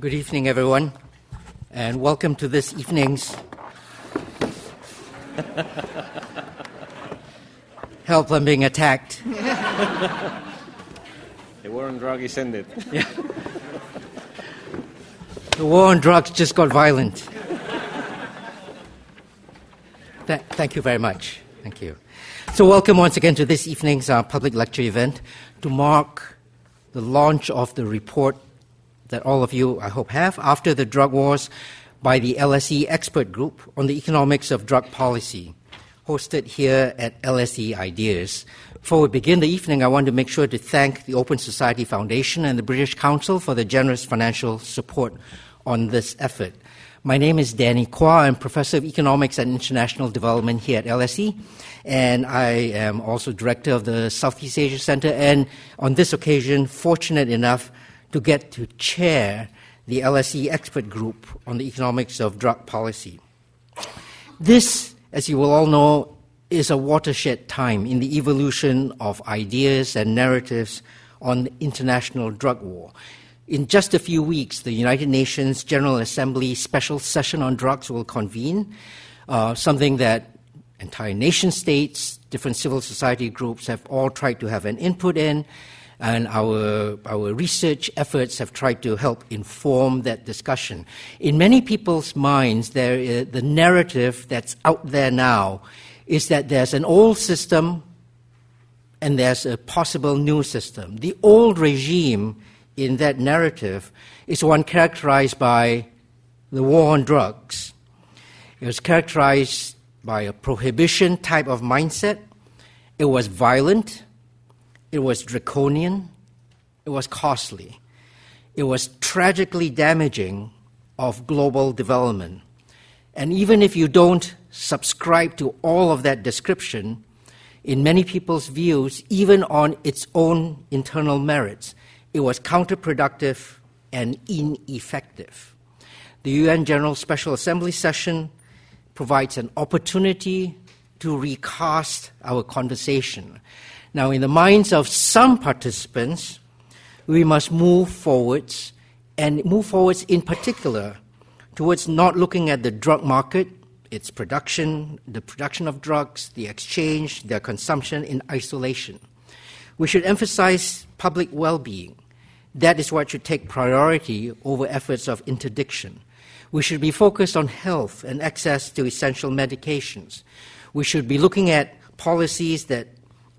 Good evening, everyone, and welcome to this evening's Help, I'm being attacked. The war on drugs ended. The war on drugs just got violent. Th- thank you very much. Thank you. So, welcome once again to this evening's uh, public lecture event to mark the launch of the report that all of you, I hope, have after the drug wars by the LSE expert group on the economics of drug policy, hosted here at LSE Ideas. Before we begin the evening, I want to make sure to thank the Open Society Foundation and the British Council for the generous financial support on this effort. My name is Danny Quah. I'm Professor of Economics and International Development here at LSE, and I am also Director of the Southeast Asia Center, and on this occasion, fortunate enough to get to chair the LSE expert group on the economics of drug policy. This, as you will all know, is a watershed time in the evolution of ideas and narratives on the international drug war. In just a few weeks, the United Nations General Assembly special session on drugs will convene, uh, something that entire nation states, different civil society groups have all tried to have an input in, and our, our research efforts have tried to help inform that discussion. In many people's minds, there is, the narrative that's out there now is that there's an old system and there's a possible new system. The old regime in that narrative is one characterized by the war on drugs. It was characterized by a prohibition type of mindset. It was violent. It was draconian. It was costly. It was tragically damaging of global development. And even if you don't subscribe to all of that description, in many people's views, even on its own internal merits, it was counterproductive and ineffective. The UN General Special Assembly session provides an opportunity to recast our conversation. Now, in the minds of some participants, we must move forwards and move forwards in particular towards not looking at the drug market, its production, the production of drugs, the exchange, their consumption in isolation. We should emphasize public well being. That is what should take priority over efforts of interdiction. We should be focused on health and access to essential medications. We should be looking at policies that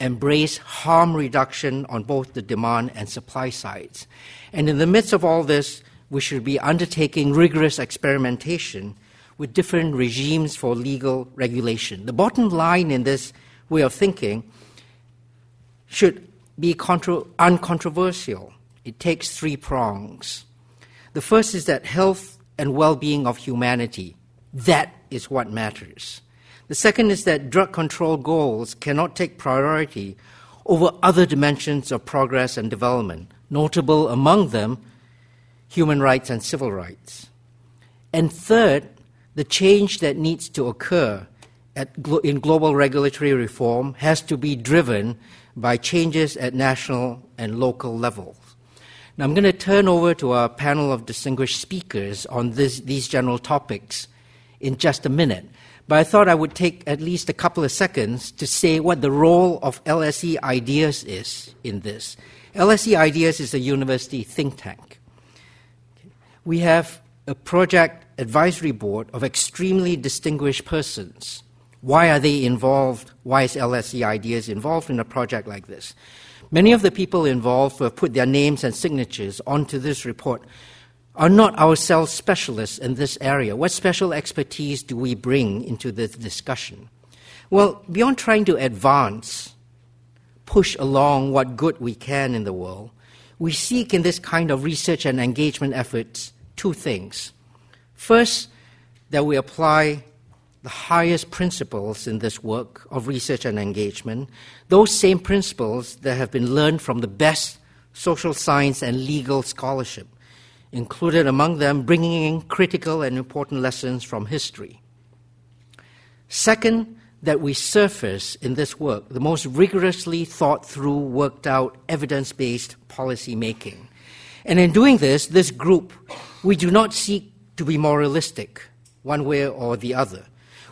embrace harm reduction on both the demand and supply sides. And in the midst of all this, we should be undertaking rigorous experimentation with different regimes for legal regulation. The bottom line in this way of thinking should be contra- uncontroversial. It takes three prongs. The first is that health and well being of humanity, that is what matters. The second is that drug control goals cannot take priority over other dimensions of progress and development, notable among them human rights and civil rights. And third, the change that needs to occur glo- in global regulatory reform has to be driven by changes at national and local levels. Now, I'm going to turn over to our panel of distinguished speakers on this, these general topics in just a minute. But I thought I would take at least a couple of seconds to say what the role of LSE Ideas is in this. LSE Ideas is a university think tank. We have a project advisory board of extremely distinguished persons. Why are they involved? Why is LSE Ideas involved in a project like this? Many of the people involved have put their names and signatures onto this report are not ourselves specialists in this area. What special expertise do we bring into this discussion? Well, beyond trying to advance, push along what good we can in the world, we seek in this kind of research and engagement efforts two things. First, that we apply the highest principles in this work of research and engagement, those same principles that have been learned from the best social science and legal scholarship, included among them bringing in critical and important lessons from history. Second, that we surface in this work the most rigorously thought through, worked out, evidence based policy making. And in doing this, this group We do not seek to be moralistic, one way or the other.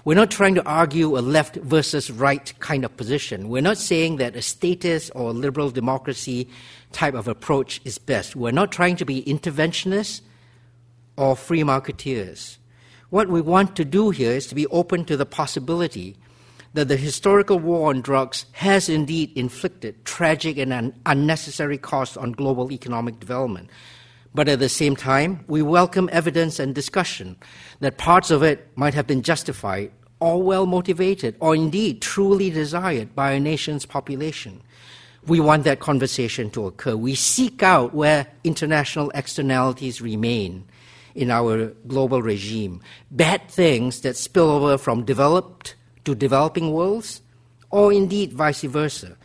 We're not trying to argue a left versus right kind of position. We're not saying that a statist or liberal democracy type of approach is best. We're not trying to be interventionists or free marketeers. What we want to do here is to be open to the possibility that the historical war on drugs has indeed inflicted tragic and un- unnecessary costs on global economic development. But at the same time, we welcome evidence and discussion that parts of it might have been justified or well motivated or indeed truly desired by a nation's population. We want that conversation to occur. We seek out where international externalities remain in our global regime, bad things that spill over from developed to developing worlds, or indeed vice versa.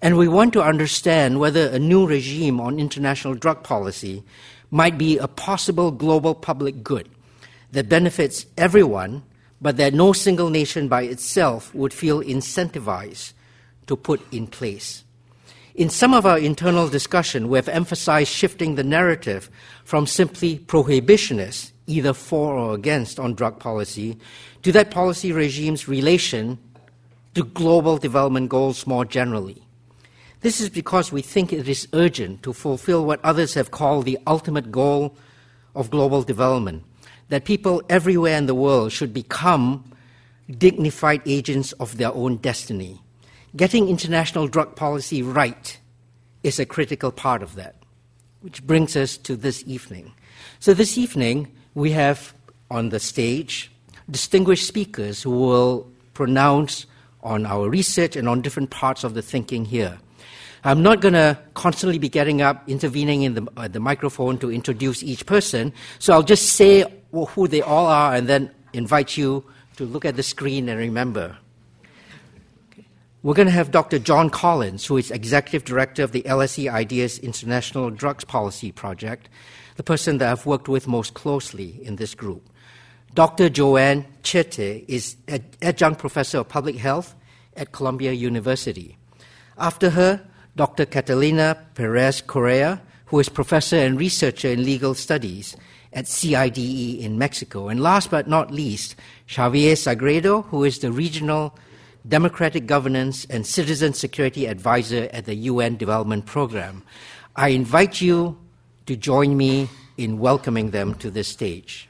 And we want to understand whether a new regime on international drug policy might be a possible global public good that benefits everyone, but that no single nation by itself would feel incentivized to put in place. In some of our internal discussion, we have emphasized shifting the narrative from simply prohibitionist, either for or against, on drug policy, to that policy regime's relation to global development goals more generally. This is because we think it is urgent to fulfill what others have called the ultimate goal of global development that people everywhere in the world should become dignified agents of their own destiny getting international drug policy right is a critical part of that, which brings us to this evening. So, this evening, we have on the stage distinguished speakers who will pronounce on our research and on different parts of the thinking here. I'm not going to constantly be getting up, intervening in the, uh, the microphone to introduce each person, so I'll just say who they all are and then invite you to look at the screen and remember we're going to have Dr. John Collins, who is Executive Director of the LSE Ideas International Drugs Policy Project, the person that I've worked with most closely in this group. Dr. Joanne Csete is Adjunct Professor of Public Health at Columbia University. After her, Dr. Catalina Perez Correa, who is Professor and Researcher in Legal Studies at CIDE in Mexico. And last but not least, Xavier Sagredo, who is the Regional Democratic Governance and Citizen Security Advisor at the UN Development Program. I invite you to join me in welcoming them to this stage.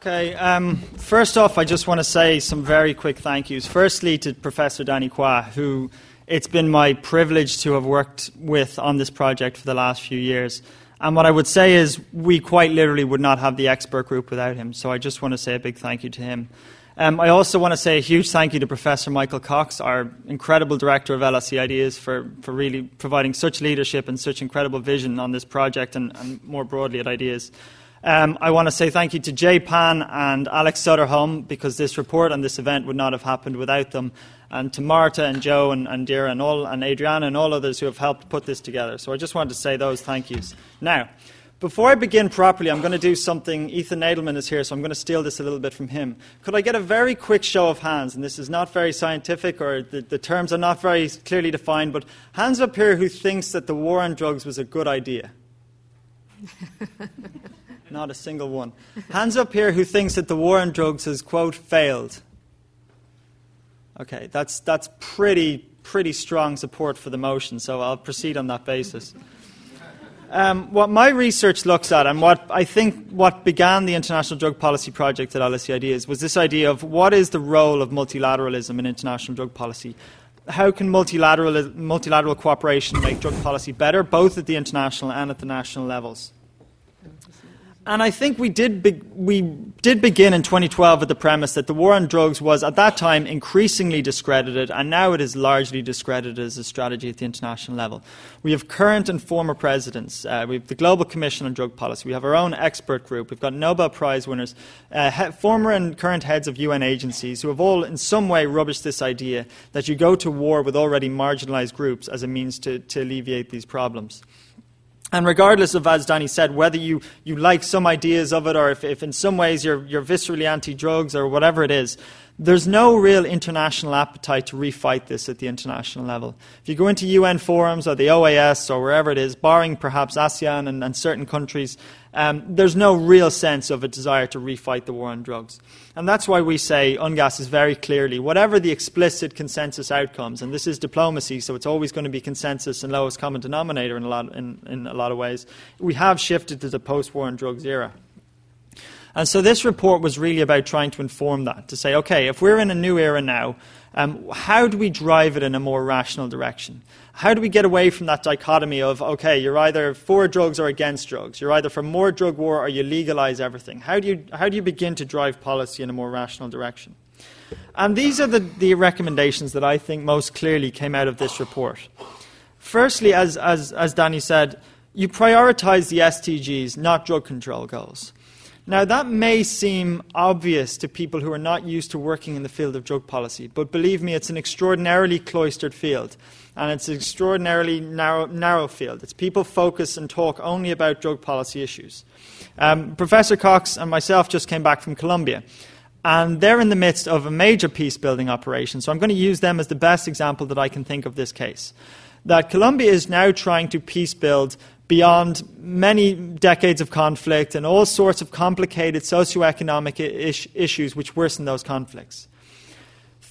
Okay, um, first off, I just want to say some very quick thank yous. Firstly, to Professor Danny Quah, who it's been my privilege to have worked with on this project for the last few years. And what I would say is, we quite literally would not have the expert group without him. So I just want to say a big thank you to him. Um, I also want to say a huge thank you to Professor Michael Cox, our incredible director of LSE Ideas, for, for really providing such leadership and such incredible vision on this project and, and more broadly at Ideas. Um, I want to say thank you to Jay Pan and Alex Sutterholm because this report and this event would not have happened without them and to Marta and Joe and, and Dira and, all, and Adriana and all others who have helped put this together. So I just wanted to say those thank yous. Now, before I begin properly, I'm going to do something. Ethan Nadelmann is here, so I'm going to steal this a little bit from him. Could I get a very quick show of hands? And this is not very scientific, or the, the terms are not very clearly defined, but hands up here who thinks that the war on drugs was a good idea? not a single one. Hands up here who thinks that the war on drugs has, quote, failed? Okay, that's, that's pretty, pretty strong support for the motion, so I'll proceed on that basis. Um, what my research looks at, and what I think what began the International Drug Policy Project at LSE Ideas, was this idea of what is the role of multilateralism in international drug policy? How can multilateral, multilateral cooperation make drug policy better, both at the international and at the national levels? And I think we did, be- we did begin in 2012 with the premise that the war on drugs was at that time increasingly discredited, and now it is largely discredited as a strategy at the international level. We have current and former presidents. Uh, we have the Global Commission on Drug Policy. We have our own expert group. We've got Nobel Prize winners, uh, he- former and current heads of UN agencies who have all, in some way, rubbished this idea that you go to war with already marginalized groups as a means to, to alleviate these problems. And regardless of, as Danny said, whether you, you like some ideas of it or if, if in some ways you're, you're viscerally anti drugs or whatever it is, there's no real international appetite to refight this at the international level. If you go into UN forums or the OAS or wherever it is, barring perhaps ASEAN and, and certain countries, um, there's no real sense of a desire to refight the war on drugs. And that's why we say UNGASS is very clearly whatever the explicit consensus outcomes, and this is diplomacy, so it's always going to be consensus and lowest common denominator in a lot, in, in a lot of ways, we have shifted to the post war on drugs era. And so this report was really about trying to inform that, to say, okay, if we're in a new era now, um, how do we drive it in a more rational direction? How do we get away from that dichotomy of, okay, you're either for drugs or against drugs? You're either for more drug war or you legalize everything. How do you, how do you begin to drive policy in a more rational direction? And these are the, the recommendations that I think most clearly came out of this report. Firstly, as, as, as Danny said, you prioritize the SDGs, not drug control goals. Now, that may seem obvious to people who are not used to working in the field of drug policy, but believe me, it's an extraordinarily cloistered field, and it's an extraordinarily narrow, narrow field. It's people focus and talk only about drug policy issues. Um, Professor Cox and myself just came back from Colombia. And they're in the midst of a major peace building operation. So I'm going to use them as the best example that I can think of this case. That Colombia is now trying to peace build beyond many decades of conflict and all sorts of complicated socioeconomic ish- issues which worsen those conflicts.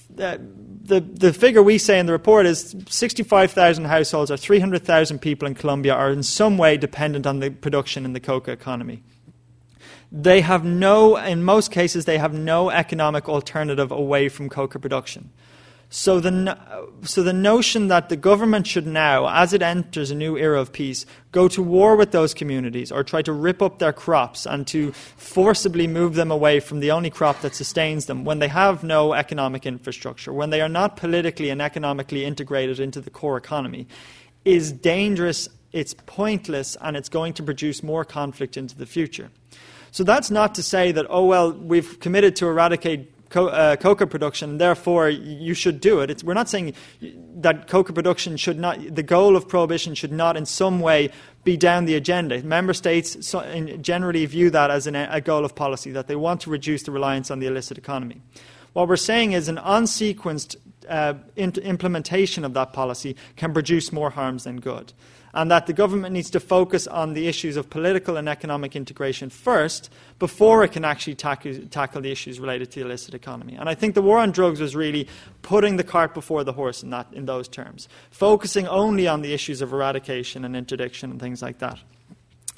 The, the, the, figure we say in the report is 65,000 households or 300,000 people in Colombia are in some way dependent on the production in the coca economy. They have no, in most cases, they have no economic alternative away from coca production. So the, so the notion that the government should now, as it enters a new era of peace, go to war with those communities or try to rip up their crops and to forcibly move them away from the only crop that sustains them when they have no economic infrastructure, when they are not politically and economically integrated into the core economy, is dangerous, it's pointless, and it's going to produce more conflict into the future. So that's not to say that, oh, well, we've committed to eradicate co- uh, coca production, therefore you should do it. It's, we're not saying that coca production should not, the goal of prohibition should not in some way be down the agenda. Member states generally view that as an, a goal of policy, that they want to reduce the reliance on the illicit economy. What we're saying is an unsequenced uh, implementation of that policy can produce more harms than good and that the government needs to focus on the issues of political and economic integration first before it can actually tackle, tackle the issues related to the illicit economy. And I think the war on drugs was really putting the cart before the horse in, that, in those terms, focusing only on the issues of eradication and interdiction and things like that.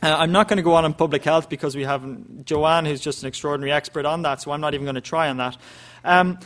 Uh, I'm not going to go on on public health because we have Joanne, who's just an extraordinary expert on that, so I'm not even going to try on that. Um,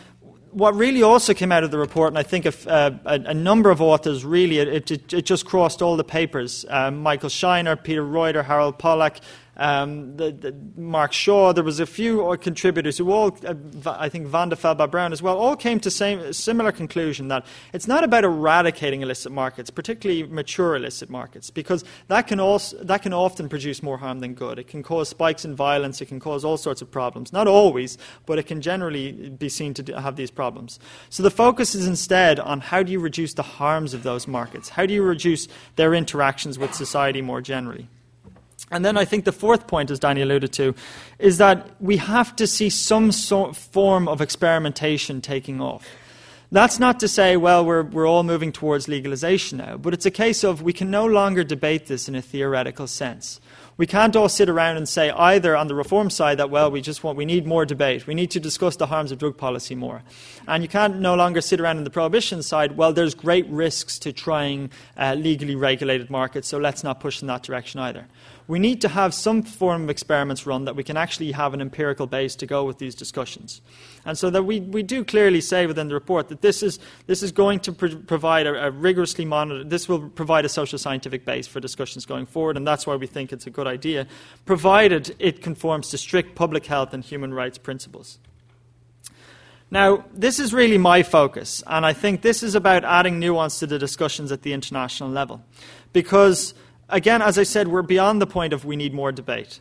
what really also came out of the report, and I think if, uh, a, a, number of authors really, it, it, it, just crossed all the papers. Um, Michael Shiner, Peter Reuter, Harold Pollack, um, the, the Mark Shaw, there was a few contributors who all, uh, I think Vanda Felbab-Brown as well, all came to same similar conclusion that it's not about eradicating illicit markets, particularly mature illicit markets, because that can also that can often produce more harm than good. It can cause spikes in violence. It can cause all sorts of problems. Not always, but it can generally be seen to have these problems. So the focus is instead on how do you reduce the harms of those markets? How do you reduce their interactions with society more generally? And then I think the fourth point, as Danny alluded to, is that we have to see some sort of form of experimentation taking off. That's not to say, well, we're, we're all moving towards legalization now, but it's a case of we can no longer debate this in a theoretical sense. We can't all sit around and say either on the reform side that, well, we just want, we need more debate. We need to discuss the harms of drug policy more. And you can't no longer sit around on the prohibition side, well, there's great risks to trying uh, legally regulated markets, so let's not push in that direction either we need to have some form of experiments run that we can actually have an empirical base to go with these discussions. And so that we, we do clearly say within the report that this is, this is going to provide a, a rigorously monitored, this will provide a social scientific base for discussions going forward, and that's why we think it's a good idea, provided it conforms to strict public health and human rights principles. Now, this is really my focus, and I think this is about adding nuance to the discussions at the international level. Because again, as I said, we're beyond the point of we need more debate.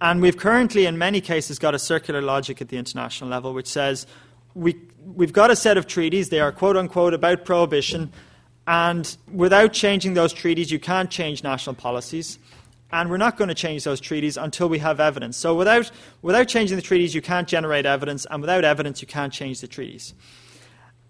And we've currently, in many cases, got a circular logic at the international level which says we, we've got a set of treaties, they are quote unquote about prohibition, and without changing those treaties, you can't change national policies. and we're not going to change those treaties until we have evidence. So without, without changing the treaties, you can't generate evidence, and without evidence, you can't change the treaties.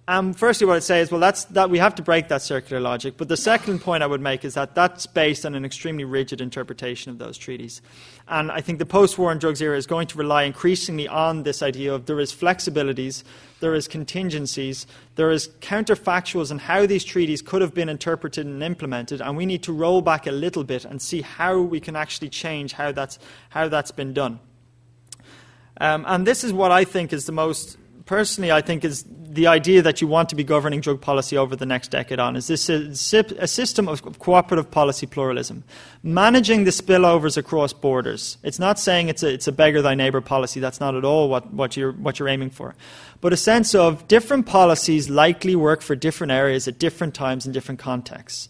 Um, firstly, what I'd say is, well, that's, that we have to break that circular logic. But the second point I would make is that that's based on an extremely rigid interpretation of those treaties. And I think the post-war on drugs era is going to rely increasingly on this idea of there is flexibilities, there is contingencies, there is counterfactuals in how these treaties could have been interpreted and implemented, and we need to roll back a little bit and see how we can actually change how that's, how that's been done. Um, and this is what I think is the most personally, I think, is the idea that you want to be governing drug policy over the next decade on. Is this a, system of cooperative policy pluralism? Managing the spillovers across borders. It's not saying it's a, it's a beggar thy neighbour policy. That's not at all what, what, you're, what you're aiming for. But a sense of different policies likely work for different areas at different times in different contexts.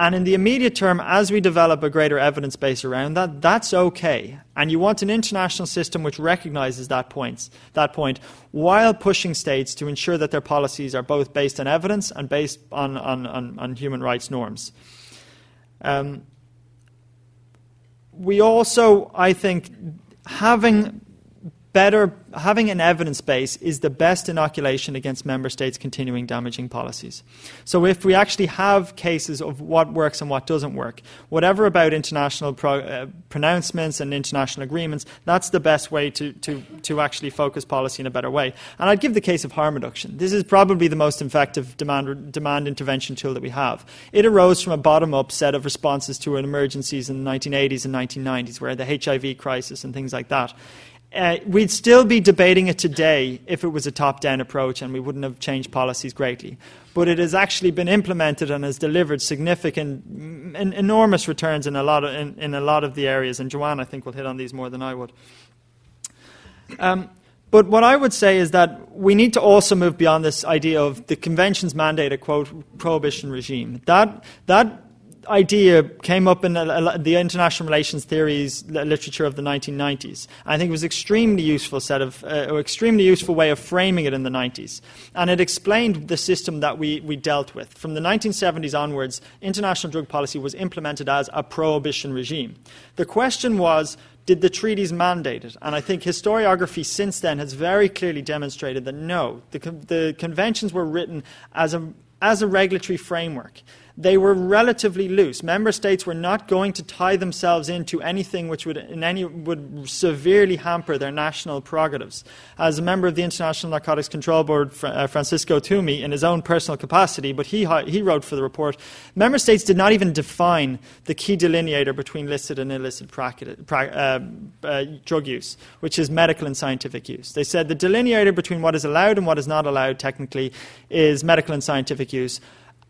And in the immediate term, as we develop a greater evidence base around that, that's okay. And you want an international system which recognizes that, points, that point while pushing states to ensure that their policies are both based on evidence and based on, on, on, on human rights norms. Um, we also, I think, having better having an evidence base is the best inoculation against member states continuing damaging policies. So if we actually have cases of what works and what doesn't work, whatever about international pro, uh, pronouncements and international agreements, that's the best way to, to, to actually focus policy in a better way. And I'd give the case of harm reduction. This is probably the most effective demand, demand intervention tool that we have. It arose from a bottom-up set of responses to emergencies in the 1980s and 1990s, where the HIV crisis and things like that. Uh, we'd still be debating it today if it was a top down approach and we wouldn't have changed policies greatly. But it has actually been implemented and has delivered significant, enormous returns in a, lot of, in, in, a lot of the areas. And Joanne, I think, will hit on these more than I would. Um, but what I would say is that we need to also move beyond this idea of the convention's mandate a quote prohibition regime. That, that idea came up in the international relations theories literature of the 1990s. I think it was extremely useful set of uh, extremely useful way of framing it in the 90s, and it explained the system that we, we dealt with. From the 1970s onwards, international drug policy was implemented as a prohibition regime. The question was did the treaties mandate it? And I think historiography since then has very clearly demonstrated that no, the, the conventions were written as a, as a regulatory framework they were relatively loose. Member states were not going to tie themselves into anything which would, in any, would severely hamper their national prerogatives. As a member of the International Narcotics Control Board, uh, Francisco Thoumi, in his own personal capacity, but he, he wrote for the report, member states did not even define the key delineator between licit and illicit uh, uh, drug use, which is medical and scientific use. They said the delineator between what is allowed and what is not allowed technically is medical and scientific use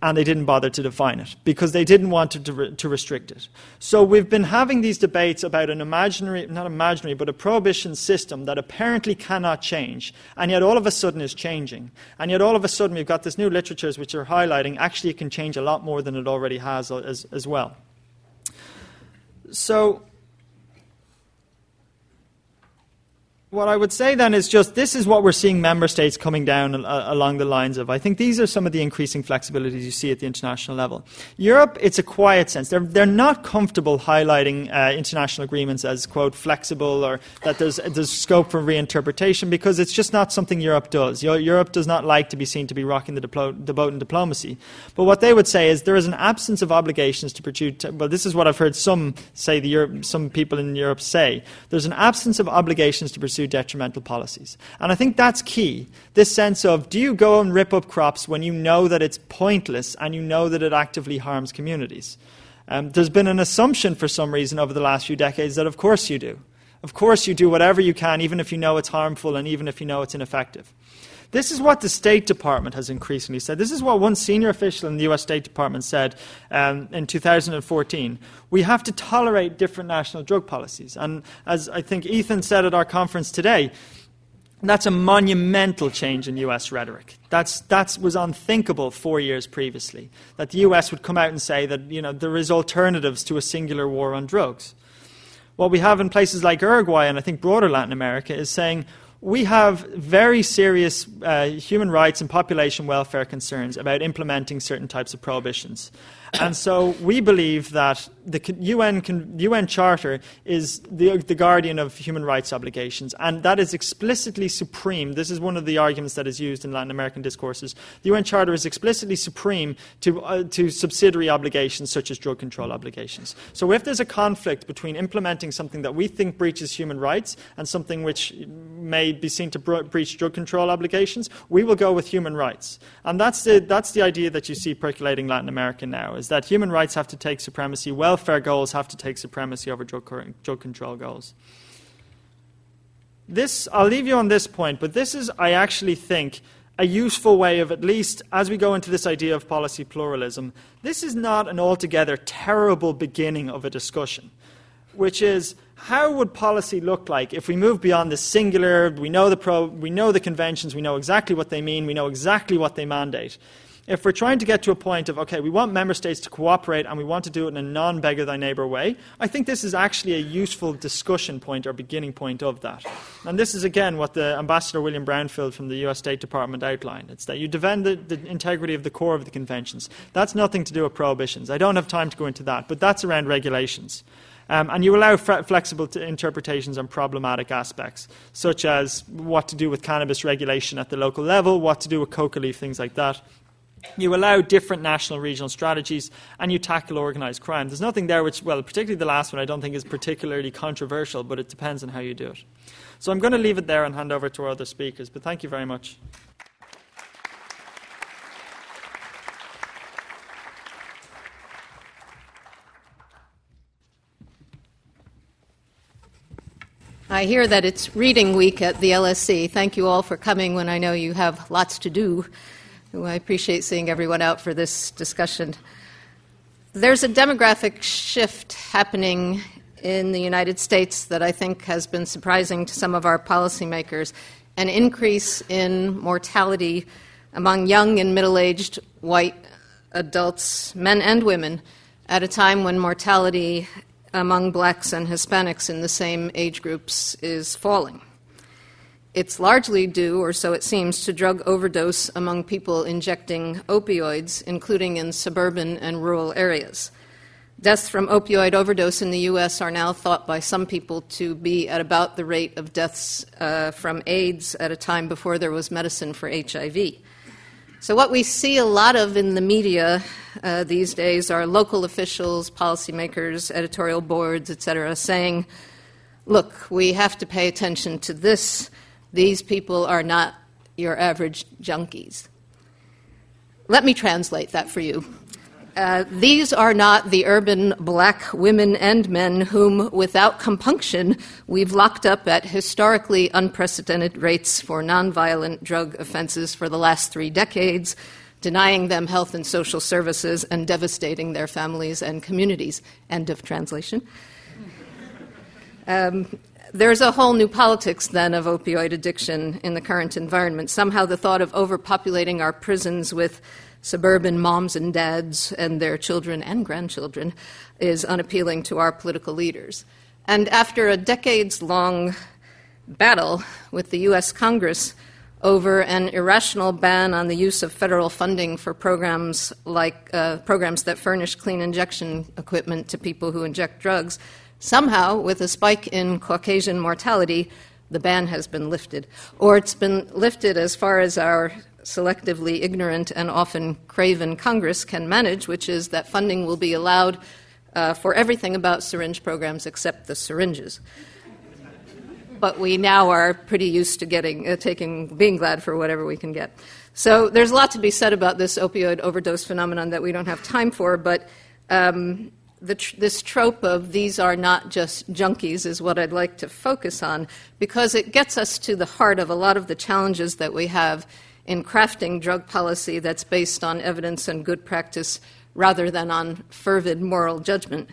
and they didn't bother to define it because they didn't want to, to, to, restrict it. So we've been having these debates about an imaginary, not imaginary, but a prohibition system that apparently cannot change, and yet all of a sudden is changing. And yet all of a sudden we've got this new literatures which are highlighting actually it can change a lot more than it already has as, as well. So what I would say then is just this is what we're seeing member states coming down uh, along the lines of. I think these are some of the increasing flexibilities you see at the international level. Europe, it's a quiet sense. They're, they're not comfortable highlighting uh, international agreements as, quote, flexible or that there's, there's scope for reinterpretation because it's just not something Europe does. Europe does not like to be seen to be rocking the, diplo- the boat in diplomacy. But what they would say is there is an absence of obligations to produce. well, this is what I've heard some say, the Europe, some people in Europe say. There's an absence of obligations to pursue pursue detrimental policies. And I think that's key. This sense of do you go and rip up crops when you know that it's pointless and you know that it actively harms communities? Um, there's been an assumption for some reason over the last few decades that of course you do. Of course you do whatever you can, even if you know it's harmful and even if you know it's ineffective. This is what the State Department has increasingly said. This is what one senior official in the US State Department said um, in 2014. We have to tolerate different national drug policies. And as I think Ethan said at our conference today, that's a monumental change in US rhetoric. That's, that was unthinkable four years previously. That the US would come out and say that you know, there is alternatives to a singular war on drugs. What we have in places like Uruguay and I think broader Latin America is saying we have very serious uh, human rights and population welfare concerns about implementing certain types of prohibitions. And so we believe that the UN, UN Charter is the, the guardian of human rights obligations, and that is explicitly supreme. This is one of the arguments that is used in Latin American discourses. The UN Charter is explicitly supreme to, uh, to subsidiary obligations such as drug control obligations. So if there's a conflict between implementing something that we think breaches human rights and something which may be seen to breach drug control obligations, we will go with human rights. And that's the, that's the idea that you see percolating Latin America now, is that human rights have to take supremacy, welfare goals have to take supremacy over drug, drug control goals. This, I'll leave you on this point, but this is, I actually think, a useful way of at least, as we go into this idea of policy pluralism, this is not an altogether terrible beginning of a discussion, which is how would policy look like if we move beyond the singular, we know the, pro, we know the conventions, we know exactly what they mean, we know exactly what they mandate if we're trying to get to a point of, okay, we want member states to cooperate and we want to do it in a non beggar thy neighbour way, I think this is actually a useful discussion point or beginning point of that. And this is, again, what the Ambassador William Brownfield from the US State Department outlined. It's that you defend the, the integrity of the core of the conventions. That's nothing to do with prohibitions. I don't have time to go into that, but that's around regulations. Um, and you allow flexible t- interpretations on problematic aspects, such as what to do with cannabis regulation at the local level, what to do with coca leaf, things like that. You allow different national regional strategies and you tackle organised crime. There's nothing there which, well, particularly the last one, I don't think is particularly controversial, but it depends on how you do it. So I'm going to leave it there and hand over to our other speakers, but thank you very much. I hear that it's reading week at the LSE. Thank you all for coming when I know you have lots to do. I appreciate seeing everyone out for this discussion. There's a demographic shift happening in the United States that I think has been surprising to some of our policymakers an increase in mortality among young and middle aged white adults, men and women, at a time when mortality among blacks and Hispanics in the same age groups is falling. It's largely due, or so it seems, to drug overdose among people injecting opioids, including in suburban and rural areas. Deaths from opioid overdose in the U.S. are now thought by some people to be at about the rate of deaths uh, from AIDS at a time before there was medicine for HIV. So, what we see a lot of in the media uh, these days are local officials, policymakers, editorial boards, etc., saying, look, we have to pay attention to this these people are not your average junkies. Let me translate that for you. Uh, these are not the urban black women and men whom, without compunction, we've locked up at historically unprecedented rates for nonviolent drug offenses for the last three decades, denying them health and social services and devastating their families and communities. End of translation. Um, there's a whole new politics then of opioid addiction in the current environment. Somehow the thought of overpopulating our prisons with suburban moms and dads and their children and grandchildren is unappealing to our political leaders. And after a decades long battle with the U.S. Congress over an irrational ban on the use of federal funding for programs like uh, programs that furnish clean injection equipment to people who inject drugs, Somehow, with a spike in Caucasian mortality, the ban has been lifted. Or it's been lifted as far as our selectively ignorant and often craven Congress can manage, which is that funding will be allowed uh, for everything about syringe programs except the syringes. But we now are pretty used to getting, uh, taking, being glad for whatever we can get. So there's a lot to be said about this opioid overdose phenomenon that we don't have time for, but um, tr- this trope of these are not just junkies is what I'd like to focus on because it gets us to the heart of a lot of the challenges that we have in crafting drug policy that's based on evidence and good practice rather than on fervid moral judgment.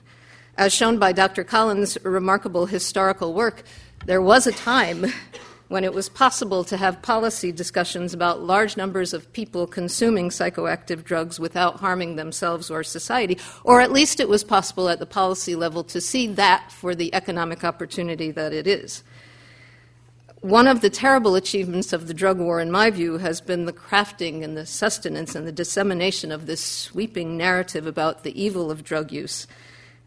As shown by Dr. Collins' remarkable historical work, there was a time when it was possible to have policy discussions about large numbers of people consuming psychoactive drugs without harming themselves or society, or at least it was possible at the policy level to see that for the economic opportunity that it is. One of the terrible achievements of the drug war, in my view, has been the crafting and the sustenance and the dissemination of this sweeping narrative about the evil of drug use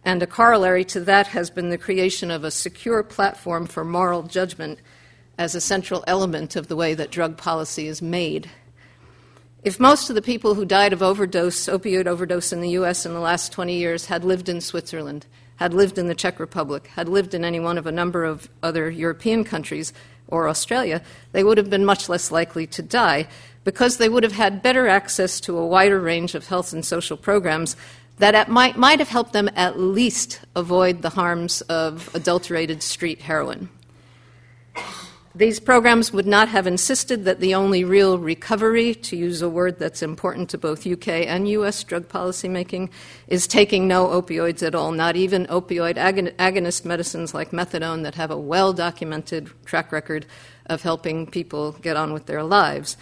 And a corollary to that has been the creation of a secure platform for moral judgment as a central element of the way that drug policy is made. If most of the people who died of overdose, opioid overdose in the US in the last 20 years had lived in Switzerland, had lived in the Czech Republic, had lived in any one of a number of other European countries or Australia, they would have been much less likely to die because they would have had better access to a wider range of health and social programs that might, might have helped them at least avoid the harms of adulterated street heroin. These programs would not have insisted that the only real recovery, to use a word that's important to both UK and US drug policymaking, is taking no opioids at all, not even opioid agonist medicines like methadone that have a well documented track record of helping people get on with their lives.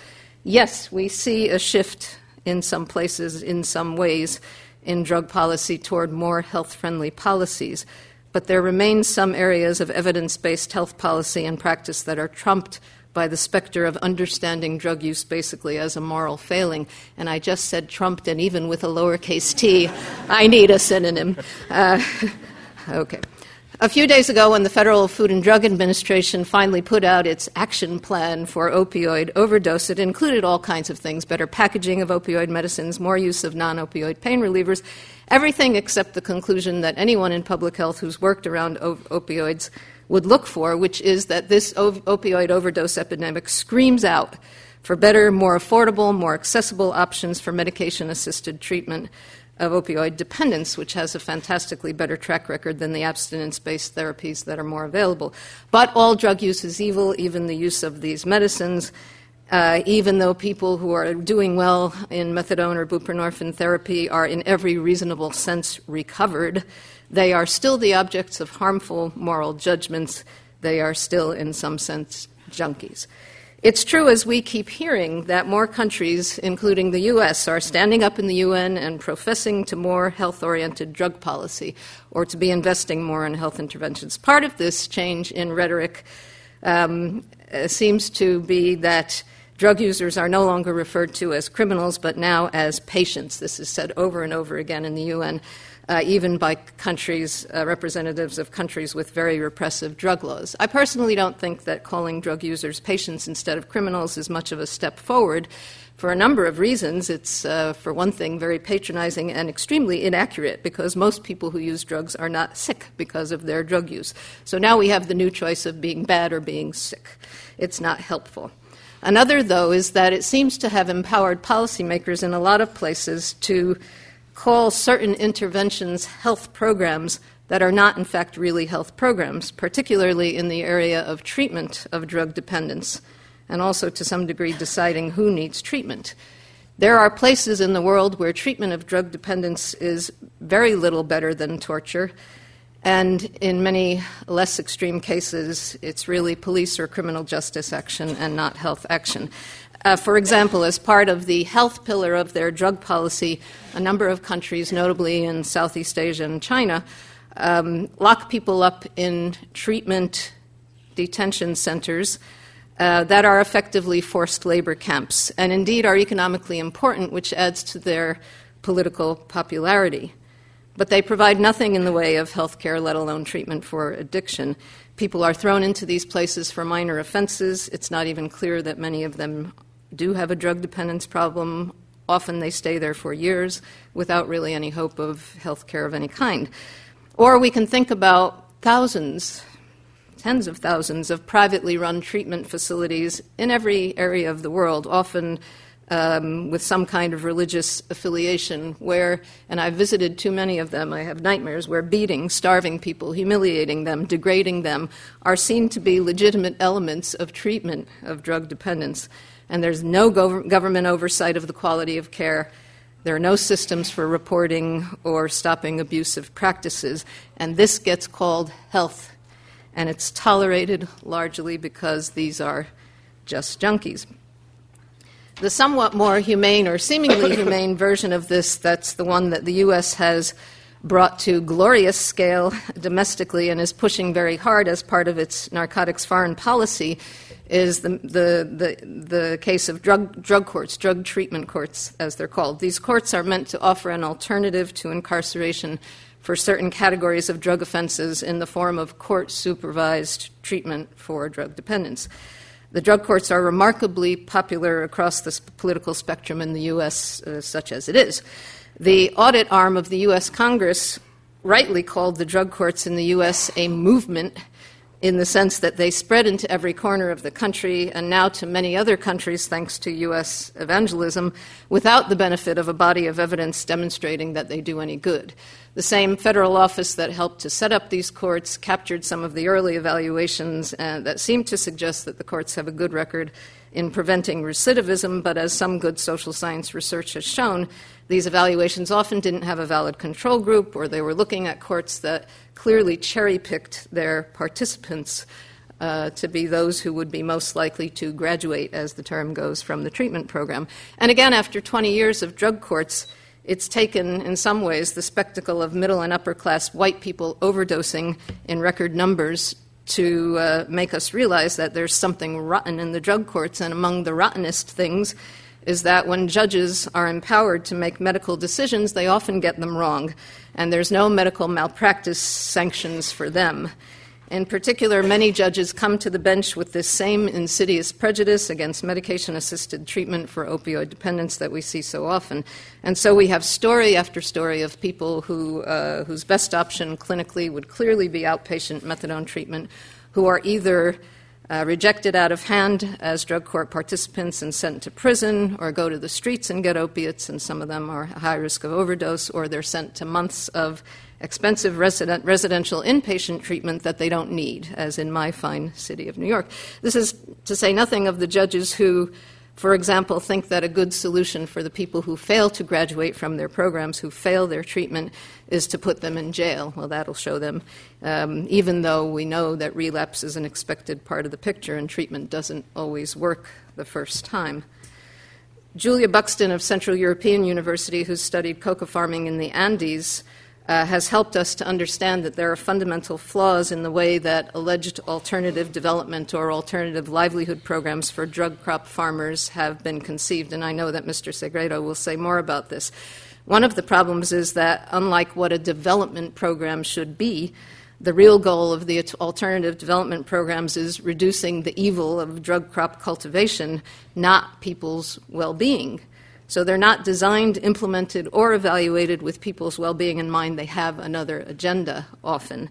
Yes, we see a shift in some places, in some ways, in drug policy toward more health friendly policies but there remain some areas of evidence based health policy and practice that are trumped by the specter of understanding drug use basically as a moral failing. And I just said trumped, and even with a lowercase t, I need a synonym. Uh, okay. A few days ago, when the Federal Food and Drug Administration finally put out its action plan for opioid overdose, it included all kinds of things better packaging of opioid medicines, more use of non opioid pain relievers, everything except the conclusion that anyone in public health who's worked around opioids would look for, which is that this opioid overdose epidemic screams out for better, more affordable, more accessible options for medication assisted treatment of opioid dependence, which has a fantastically better track record than the abstinence based therapies that are more available. But all drug use is evil, even the use of these medicines. Uh, even though people who are doing well in methadone or buprenorphine therapy are in every reasonable sense recovered, they are still the objects of harmful moral judgments. They are still, in some sense, junkies. It's true, as we keep hearing, that more countries, including the U.S., are standing up in the UN and professing to more health oriented drug policy or to be investing more in health interventions. Part of this change in rhetoric um, uh, seems to be that drug users are no longer referred to as criminals, but now as patients. This is said over and over again in the UN uh, even by countries, uh, representatives of countries with very repressive drug laws. I personally don't think that calling drug users patients instead of criminals is much of a step forward for a number of reasons. It's, uh, for one thing, very patronizing and extremely inaccurate because most people who use drugs are not sick because of their drug use. So now we have the new choice of being bad or being sick. It's not helpful. Another, though, is that it seems to have empowered policymakers in a lot of places to call certain interventions health programs that are not, in fact, really health programs, particularly in the area of treatment of drug dependence, and also to some degree deciding who needs treatment. There are places in the world where treatment of drug dependence is very little better than torture, and in many less extreme cases, it's really police or criminal justice action and not health action. Uh, for example, as part of the health pillar of their drug policy, a number of countries, notably in Southeast Asia and China, um, lock people up in treatment detention centers uh, that are effectively forced labor camps and indeed are economically important, which adds to their political popularity. But they provide nothing in the way of health care, let alone treatment for addiction. People are thrown into these places for minor offenses. It's not even clear that many of them do have a drug dependence problem, often they stay there for years without really any hope of health care of any kind. Or we can think about thousands, tens of thousands of privately run treatment facilities in every area of the world, often um, with some kind of religious affiliation, where, and I've visited too many of them, I have nightmares, where beating, starving people, humiliating them, degrading them are seen to be legitimate elements of treatment of drug dependence and there's no gov- government oversight of the quality of care. There are no systems for reporting or stopping abusive practices, and this gets called health. And it's tolerated largely because these are just junkies. The somewhat more humane or seemingly humane version of this, that's the one that the U.S. has brought to glorious scale domestically and is pushing very hard as part of its narcotics foreign policy, is the, the, the, the case of drug, drug courts, drug treatment courts, as they're called. These courts are meant to offer an alternative to incarceration for certain categories of drug offenses in the form of court supervised treatment for drug dependence. The drug courts are remarkably popular across the political spectrum in the U.S., uh, such as it is. The audit arm of the U.S. Congress rightly called the drug courts in the U.S. a movement in the sense that they spread into every corner of the country and now to many other countries thanks to U.S. evangelism without the benefit of a body of evidence demonstrating that they do any good. The same federal office that helped to set up these courts captured some of the early evaluations uh, that seemed to suggest that the courts have a good record in preventing recidivism, but as some good social science research has shown, these evaluations often didn't have a valid control group, or they were looking at courts that clearly cherry picked their participants uh, to be those who would be most likely to graduate, as the term goes, from the treatment program. And again, after 20 years of drug courts, it's taken, in some ways, the spectacle of middle and upper class white people overdosing in record numbers to uh, make us realize that there's something rotten in the drug courts, and among the rottenest things is that when judges are empowered to make medical decisions, they often get them wrong, and there's no medical malpractice sanctions for them. In particular, many judges come to the bench with this same insidious prejudice against medication assisted treatment for opioid dependence that we see so often. And so we have story after story of people who, uh, whose best option clinically would clearly be outpatient methadone treatment, who are either uh, rejected out of hand as drug court participants and sent to prison, or go to the streets and get opiates, and some of them are high risk of overdose, or they're sent to months of expensive resident, residential inpatient treatment that they don't need, as in my fine city of New York. This is to say nothing of the judges who, for example, think that a good solution for the people who fail to graduate from their programs, who fail their treatment, is to put them in jail. Well, that'll show them, um, even though we know that relapse is an expected part of the picture and treatment doesn't always work the first time. Julia Buxton of Central European University, who studied coca farming in the Andes, uh, has helped us to understand that there are fundamental flaws in the way that alleged alternative development or alternative livelihood programs for drug crop farmers have been conceived. And I know that Mr. Segredo will say more about this. One of the problems is that, unlike what a development program should be, the real goal of the alternative development programs is reducing the evil of drug crop cultivation, not people's well being. So they're not designed, implemented, or evaluated with people's well being in mind. They have another agenda often.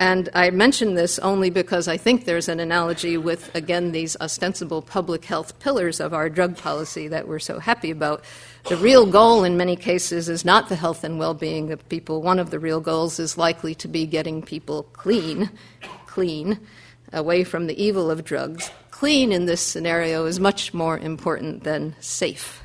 And I mention this only because I think there's an analogy with, again, these ostensible public health pillars of our drug policy that we're so happy about. The real goal in many cases is not the health and well being of people. One of the real goals is likely to be getting people clean, clean, away from the evil of drugs. Clean in this scenario is much more important than safe.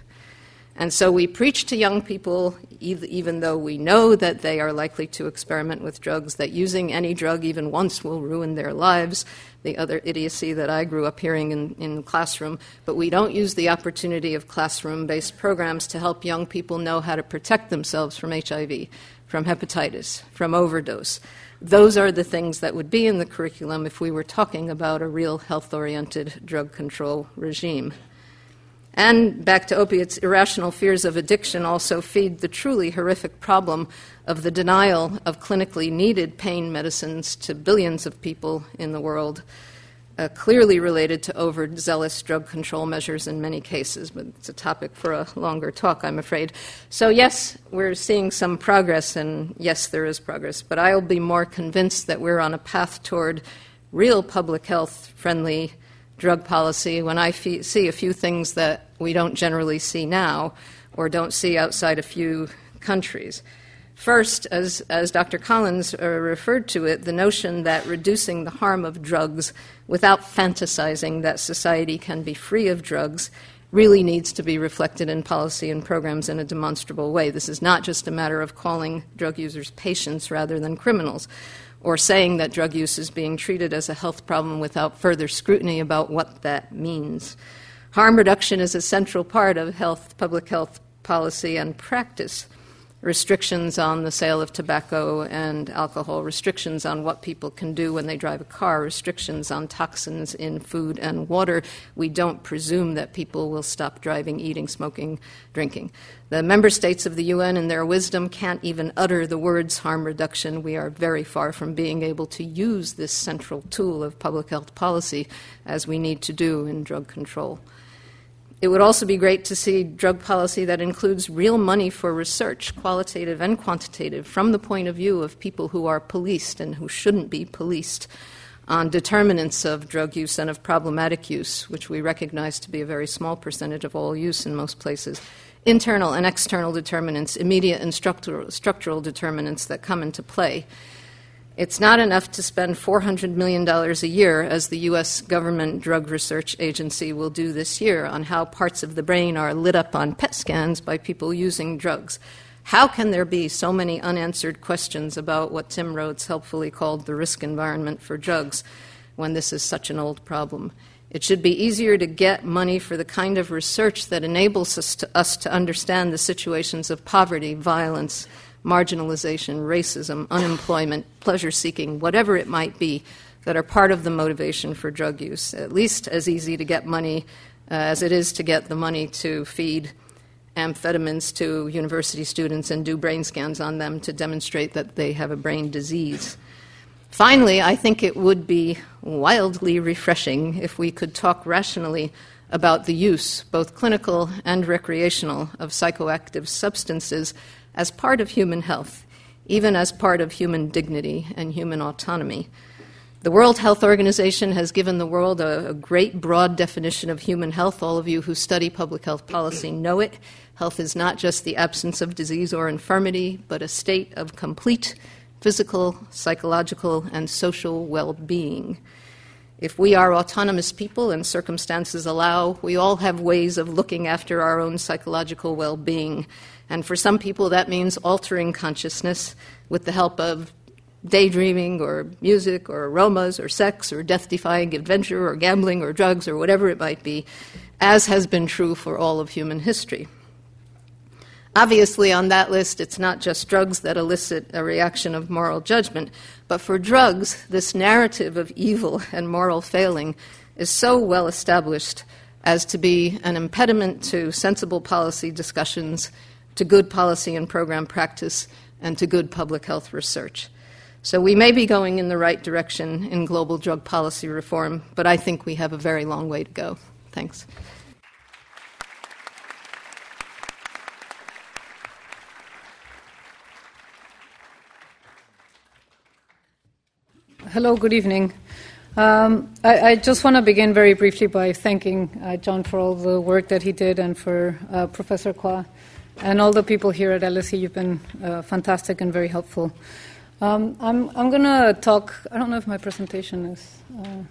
And so we preach to young people, even though we know that they are likely to experiment with drugs, that using any drug even once will ruin their lives, the other idiocy that I grew up hearing in, in the classroom. But we don't use the opportunity of classroom based programs to help young people know how to protect themselves from HIV, from hepatitis, from overdose. Those are the things that would be in the curriculum if we were talking about a real health oriented drug control regime. And back to opiates, irrational fears of addiction also feed the truly horrific problem of the denial of clinically needed pain medicines to billions of people in the world, uh, clearly related to overzealous drug control measures in many cases, but it's a topic for a longer talk, I'm afraid. So, yes, we're seeing some progress, and yes, there is progress, but I'll be more convinced that we're on a path toward real public health friendly drug policy when I see a few things that we don't generally see now or don't see outside a few countries. First, as, as Dr. Collins uh, referred to it, the notion that reducing the harm of drugs without fantasizing that society can be free of drugs really needs to be reflected in policy and programs in a demonstrable way. This is not just a matter of calling drug users patients rather than criminals or saying that drug use is being treated as a health problem without further scrutiny about what that means. Harm reduction is a central part of health, public health policy and practice. Restrictions on the sale of tobacco and alcohol, restrictions on what people can do when they drive a car, restrictions on toxins in food and water, we don't presume that people will stop driving, eating, smoking, drinking. The member states of the UN, in their wisdom, can't even utter the words harm reduction. We are very far from being able to use this central tool of public health policy as we need to do in drug control. It would also be great to see drug policy that includes real money for research, qualitative and quantitative, from the point of view of people who are policed and who shouldn't be policed on determinants of drug use and of problematic use, which we recognize to be a very small percentage of all use in most places, internal and external determinants, immediate and structural, structural determinants that come into play. It's not enough to spend $400 million a year, as the U.S. government drug research agency will do this year, on how parts of the brain are lit up on PET scans by people using drugs. How can there be so many unanswered questions about what Tim Rhodes helpfully called the risk environment for drugs when this is such an old problem? It should be easier to get money for the kind of research that enables us to, us to understand the situations of poverty, violence, marginalization, racism, unemployment, pleasure seeking, whatever it might be, that are part of the motivation for drug use. At least as easy to get money uh, as it is to get the money to feed amphetamines to university students and do brain scans on them to demonstrate that they have a brain disease. Finally, I think it would be wildly refreshing if we could talk rationally about the use, both clinical and recreational, of psychoactive substances as part of human health, even as part of human dignity and human autonomy. The World Health Organization has given the world a, a, great broad definition of human health. All of you who study public health policy know it. Health is not just the absence of disease or infirmity, but a state of complete physical, psychological, and social well being. If we are autonomous people and circumstances allow, we all have ways of looking after our own psychological well being. And for some people, that means altering consciousness with the help of daydreaming or music or aromas or sex or death defying adventure or gambling or drugs or whatever it might be, as has been true for all of human history. Obviously, on that list, it's not just drugs that elicit a reaction of moral judgment, but for drugs, this narrative of evil and moral failing is so well established as to be an impediment to sensible policy discussions to good policy and program practice, and to good public health research. So we may be going in the right direction in global drug policy reform, but I think we have a very long way to go. Thanks. Hello, good evening. Um, I, I, just want to begin very briefly by thanking uh, John for all the work that he did and for uh, Professor Quah and all the people here at LSE, you've been uh, fantastic and very helpful. Um, I'm, I'm going to talk, I don't know if my presentation is. Uh,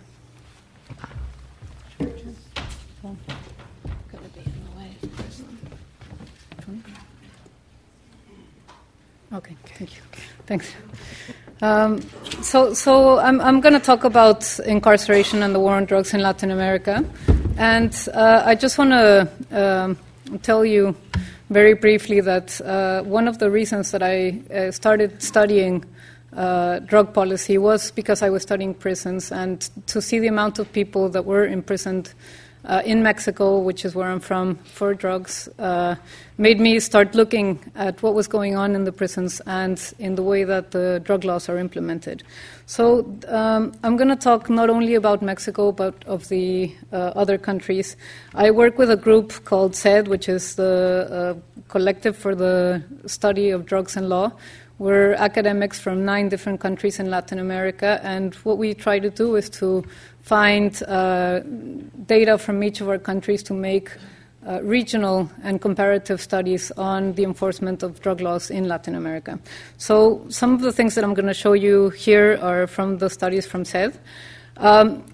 Okay, thank you. Thanks. Um, so, so I'm, I'm going to talk about incarceration and the war on drugs in Latin America. And uh, I just want to um, tell you very briefly that uh, one of the reasons that I uh, started studying uh, drug policy was because I was studying prisons, and to see the amount of people that were imprisoned uh, in Mexico, which is where I'm from, for drugs, uh, made me start looking at what was going on in the prisons and in the way that the drug laws are implemented. So um, I'm going to talk not only about Mexico, but of the uh, other countries. I work with a group called CEDD, which is the uh, Collective for the Study of Drugs and Law. We're academics from nine different countries in Latin America, and what we try to do is to find uh, data from each of our countries to make uh, regional and comparative studies on the enforcement of drug laws in Latin America. So, some of the things that I'm going to show you here are from the studies from CEDD. Um,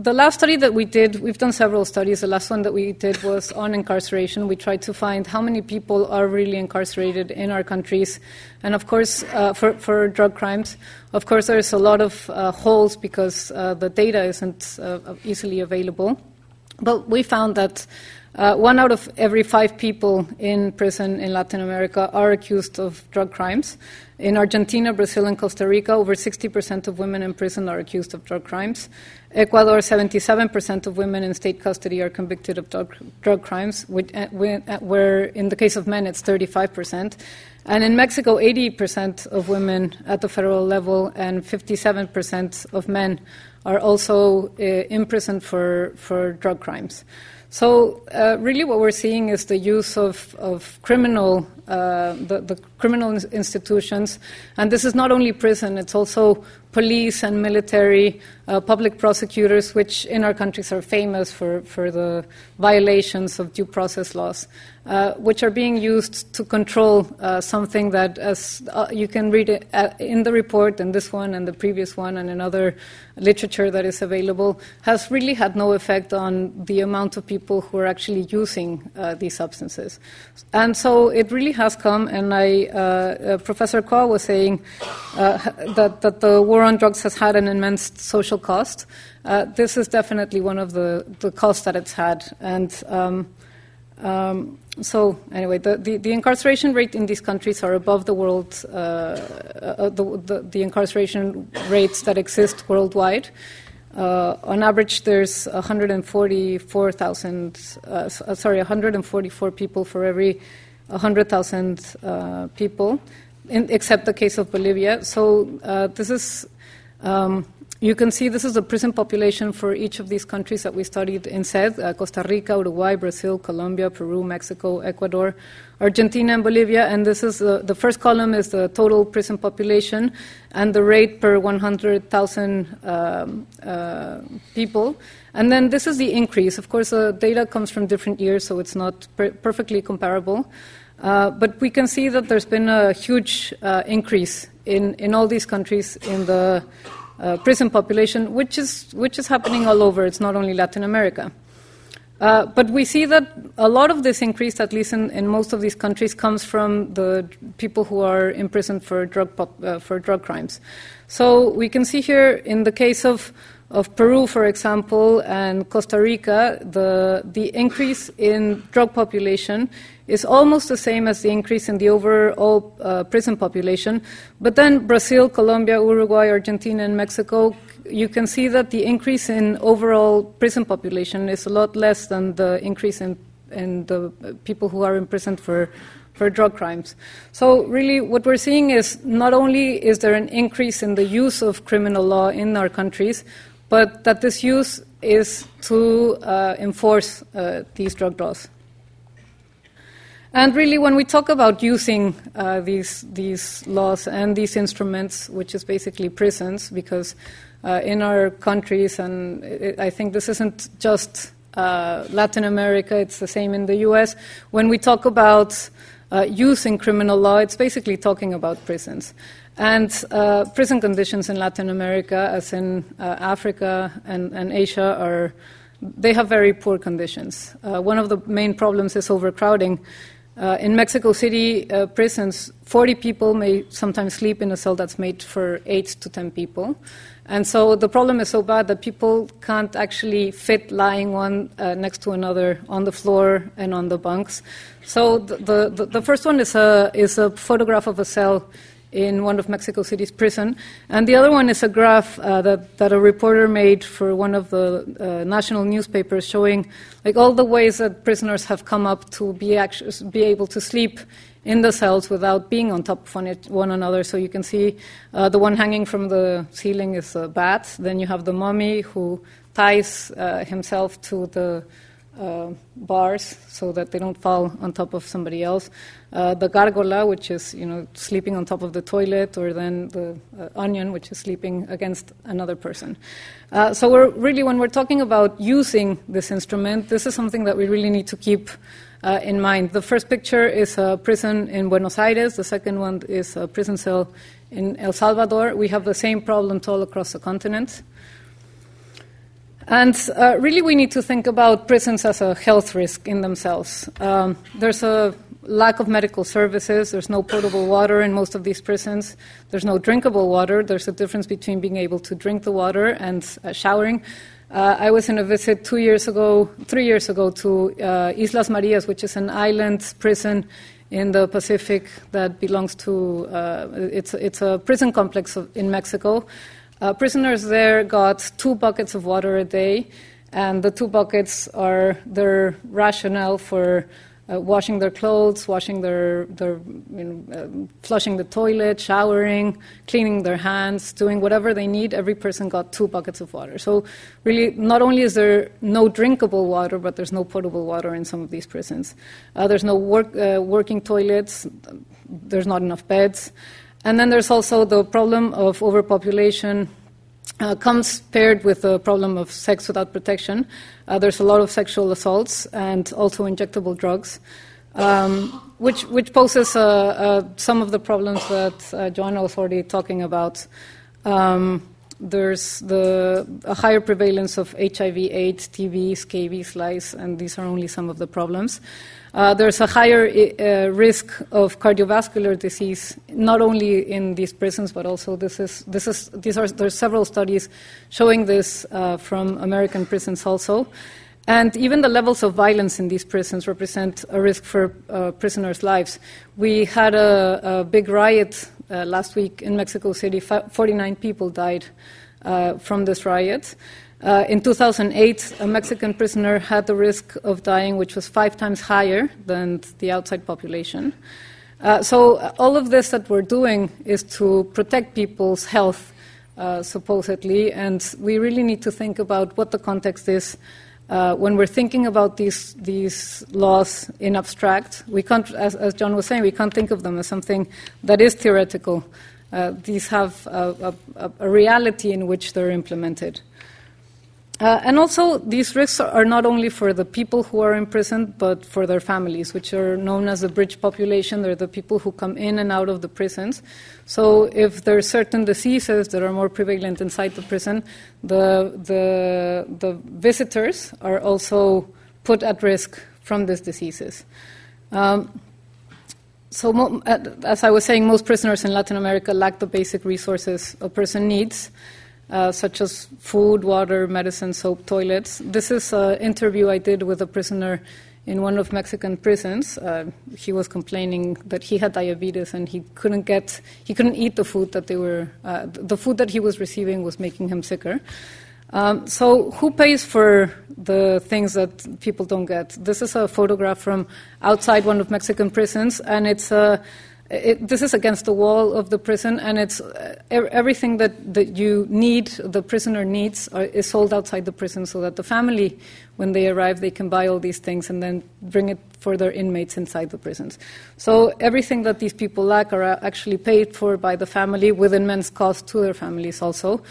the last study that we did, we've done several studies. The last one that we did was on incarceration. We tried to find how many people are really incarcerated in our countries, and of course, uh, for, for drug crimes. Of course, there's a lot of uh, holes because uh, the data isn't uh, easily available. But we found that uh, one out of every five people in prison in Latin America are accused of drug crimes. In Argentina, Brazil, and Costa Rica, over 60% of women in prison are accused of drug crimes. Ecuador, 77% of women in state custody are convicted of drug, drug crimes, which, uh, uh, where in the case of men it's 35%. And in Mexico, 80% of women at the federal level and 57% of men are also uh, imprisoned for, for drug crimes. So, uh, really, what we're seeing is the use of, of criminal, uh, the, the, criminal institutions, and this is not only prison; it's also police and military, uh, public prosecutors, which in our countries are famous for, for the violations of due process laws, uh, which are being used to control uh, something that, as uh, you can read it uh, in the report, and this one, and the previous one, and in other literature that is available, has really had no effect on the amount of people who are actually using uh, these substances. And so it really has come, and I, Professor Quah was saying that, that the war on drugs has had an immense social cost. Uh, this is definitely one of the, the costs that it's had. And um, um, so, anyway, the, the, the, incarceration rate in these countries are above the world, uh, uh, the, the, incarceration rates that exist worldwide. Uh, on average, there's 144,000, uh, sorry, 144 people for every 100,000 uh, people in, except the case of Bolivia. So uh, this is, um, you can see this is the prison population for each of these countries that we studied in CEDD uh, Costa Rica, Uruguay, Brazil, Colombia, Peru, Mexico, Ecuador, Argentina, and Bolivia. And this is uh, the first column is the total prison population and the rate per 100,000 um, uh, people. And then this is the increase. Of course, the data comes from different years, so it's not per- perfectly comparable. Uh, but we can see that there's been a huge uh, increase in, in all these countries in the uh, prison population, which is, which is happening all over. It's not only Latin America. Uh, but we see that a lot of this increase, at least in, in, most of these countries, comes from the people who are imprisoned for drug, pop, uh, for drug crimes. So we can see here in the case of of Peru, for example, and Costa Rica, the, the increase in drug population is almost the same as the increase in the overall uh, prison population. But then Brazil, Colombia, Uruguay, Argentina, and Mexico, you can see that the increase in overall prison population is a lot less than the increase in, in the people who are imprisoned for for drug crimes. So, really, what we're seeing is not only is there an increase in the use of criminal law in our countries, but that this use is to uh, enforce uh, these drug laws. And really, when we talk about using uh, these, these laws and these instruments, which is basically prisons, because uh, in our countries, and it, I think this isn't just uh, Latin America, it's the same in the US, when we talk about uh, using criminal law, it's basically talking about prisons. And uh, prison conditions in Latin America, as in uh, Africa and, and, Asia, are they have very poor conditions. Uh, one of the main problems is overcrowding. Uh, in Mexico City prisons, 40 people may sometimes sleep in a cell that's made for 8 to 10 people. And so the problem is so bad that people can't actually fit lying one uh, next to another on the floor and on the bunks. So the, the, the first one is a, is a photograph of a cell in one of Mexico City's prison. And the other one is a graph uh, that, that a reporter made for one of the uh, national newspapers showing like all the ways that prisoners have come up to be, actually, be able to sleep in the cells without being on top of one, another. So you can see uh, the one hanging from the ceiling is a bat. Then you have the mummy who ties uh, himself to the uh, bars so that they don't fall on top of somebody else. Uh, the gargola, which is you know sleeping on top of the toilet, or then the uh, onion, which is sleeping against another person. Uh, so we're really, when we're talking about using this instrument, this is something that we really need to keep. Uh, in mind. The first picture is a prison in Buenos Aires. The second one is a prison cell in El Salvador. We have the same problems all across the continent. And uh, really, we need to think about prisons as a health risk in themselves. Um, there's a lack of medical services. There's no potable water in most of these prisons. There's no drinkable water. There's a difference between being able to drink the water and uh, showering. Uh, I was in a visit two years ago, three years ago, to uh, Islas Marias, which is an island prison in the Pacific that belongs to. Uh, it's it's a prison complex of, in Mexico. Uh, prisoners there got two buckets of water a day, and the two buckets are their rationale for uh, washing their clothes, washing their, their you know, uh, flushing the toilet, showering, cleaning their hands, doing whatever they need. Every person got two buckets of water. So, really, not only is there no drinkable water, but there's no potable water in some of these prisons. Uh, there's no work, uh, working toilets. There's not enough beds. And then there's also the problem of overpopulation, uh, comes paired with the problem of sex without protection. Uh, there's a lot of sexual assaults and also injectable drugs, um, which, which poses uh, uh some of the problems that uh, Joanna was already talking about. Um, there's the, a higher prevalence of HIV, AIDS, TB, scabies, lice, and these are only some of the problems. Uh, there's a higher uh, risk of cardiovascular disease, not only in these prisons, but also this is, this is, these are, there's several studies showing this uh, from American prisons also. And even the levels of violence in these prisons represent a risk for uh, prisoners' lives. We had a, a big riot uh, last week in Mexico City. 49 people died from this riot. Uh, in 2008, a Mexican prisoner had the risk of dying, which was five times higher than the outside population. Uh, so, uh, all of this that we're doing is to protect people's health, uh, supposedly, and we really need to think about what the context is. Uh, when we're thinking about these, these laws in abstract, we can't, as, as, John was saying, we can't think of them as something that is theoretical. Uh, these have a, a, a reality in which they're implemented. Uh, and also, these risks are not only for the people who are imprisoned, but for their families, which are known as the bridge population. They're the people who come in and out of the prisons. So, if there are certain diseases that are more prevalent inside the prison, the, the, the visitors are also put at risk from these diseases. Um, so, mo- as I was saying, most prisoners in Latin America lack the basic resources a person needs uh, such as food, water, medicine, soap, toilets. This is an interview I did with a prisoner in one of Mexican prisons. Uh, he was complaining that he had diabetes and he couldn't get, he couldn't eat the food that they were, uh, the food that he was receiving was making him sicker. Um, so, who pays for the things that people don't get? This is a photograph from outside one of Mexican prisons, and it's a it, this is against the wall of the prison, and it's uh, everything that, that you need, the prisoner needs, are, is sold outside the prison so that the family, when they arrive, they can buy all these things and then bring it for their inmates inside the prisons. So everything that these people lack are actually paid for by the family with immense cost to their families also,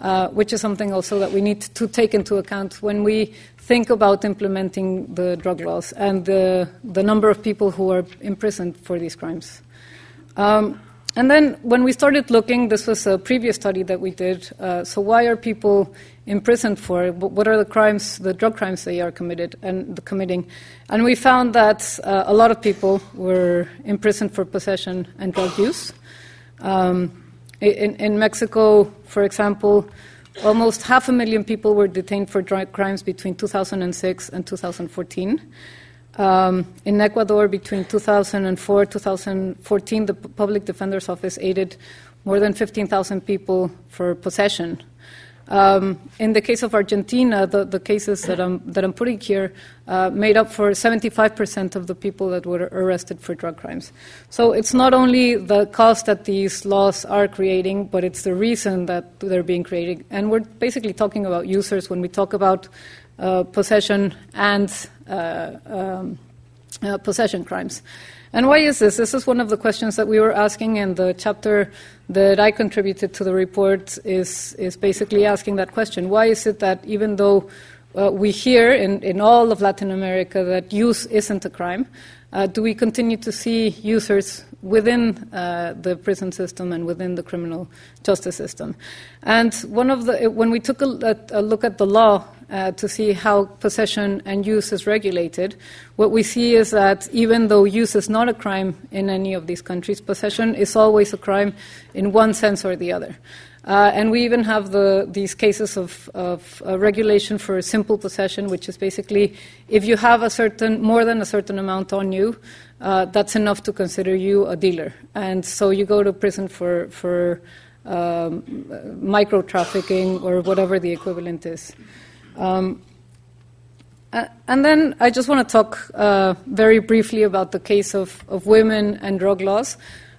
uh, which is something also that we need to take into account when we think about implementing the drug laws and the, the number of people who are imprisoned for these crimes. Um, and then when we started looking, this was a previous study that we did. Uh, so why are people imprisoned for? What are the crimes, the drug crimes they are committed and the committing? And we found that uh, a lot of people were imprisoned for possession and drug use. Um, in, in, Mexico, for example, almost half a million people were detained for drug crimes between 2006 and 2014. Um, in Ecuador, between 2004 2014, the Public Defender's Office aided more than 15,000 people for possession. Um, in the case of Argentina, the, the cases that I'm, that I'm putting here uh, made up for 75% of the people that were arrested for drug crimes. So it's not only the cost that these laws are creating, but it's the reason that they're being created. And we're basically talking about users when we talk about uh, possession and um, uh, possession crimes. And why is this? This is one of the questions that we were asking, and the chapter that I contributed to the report is, is basically asking that question. Why is it that even though uh, we hear in, in all of Latin America that use isn't a crime, uh, do we continue to see users within uh, the prison system and within the criminal justice system? And one of the, when we took a, a look at the law uh, to see how possession and use is regulated, what we see is that even though use is not a crime in any of these countries, possession is always a crime in one sense or the other. Uh, and we even have the, these cases of, of uh, regulation for simple possession, which is basically if you have a certain more than a certain amount on you, uh, that's enough to consider you a dealer, and so you go to prison for for um, micro trafficking or whatever the equivalent is. Um, and then I just want to talk uh, very briefly about the case of, of women and drug laws.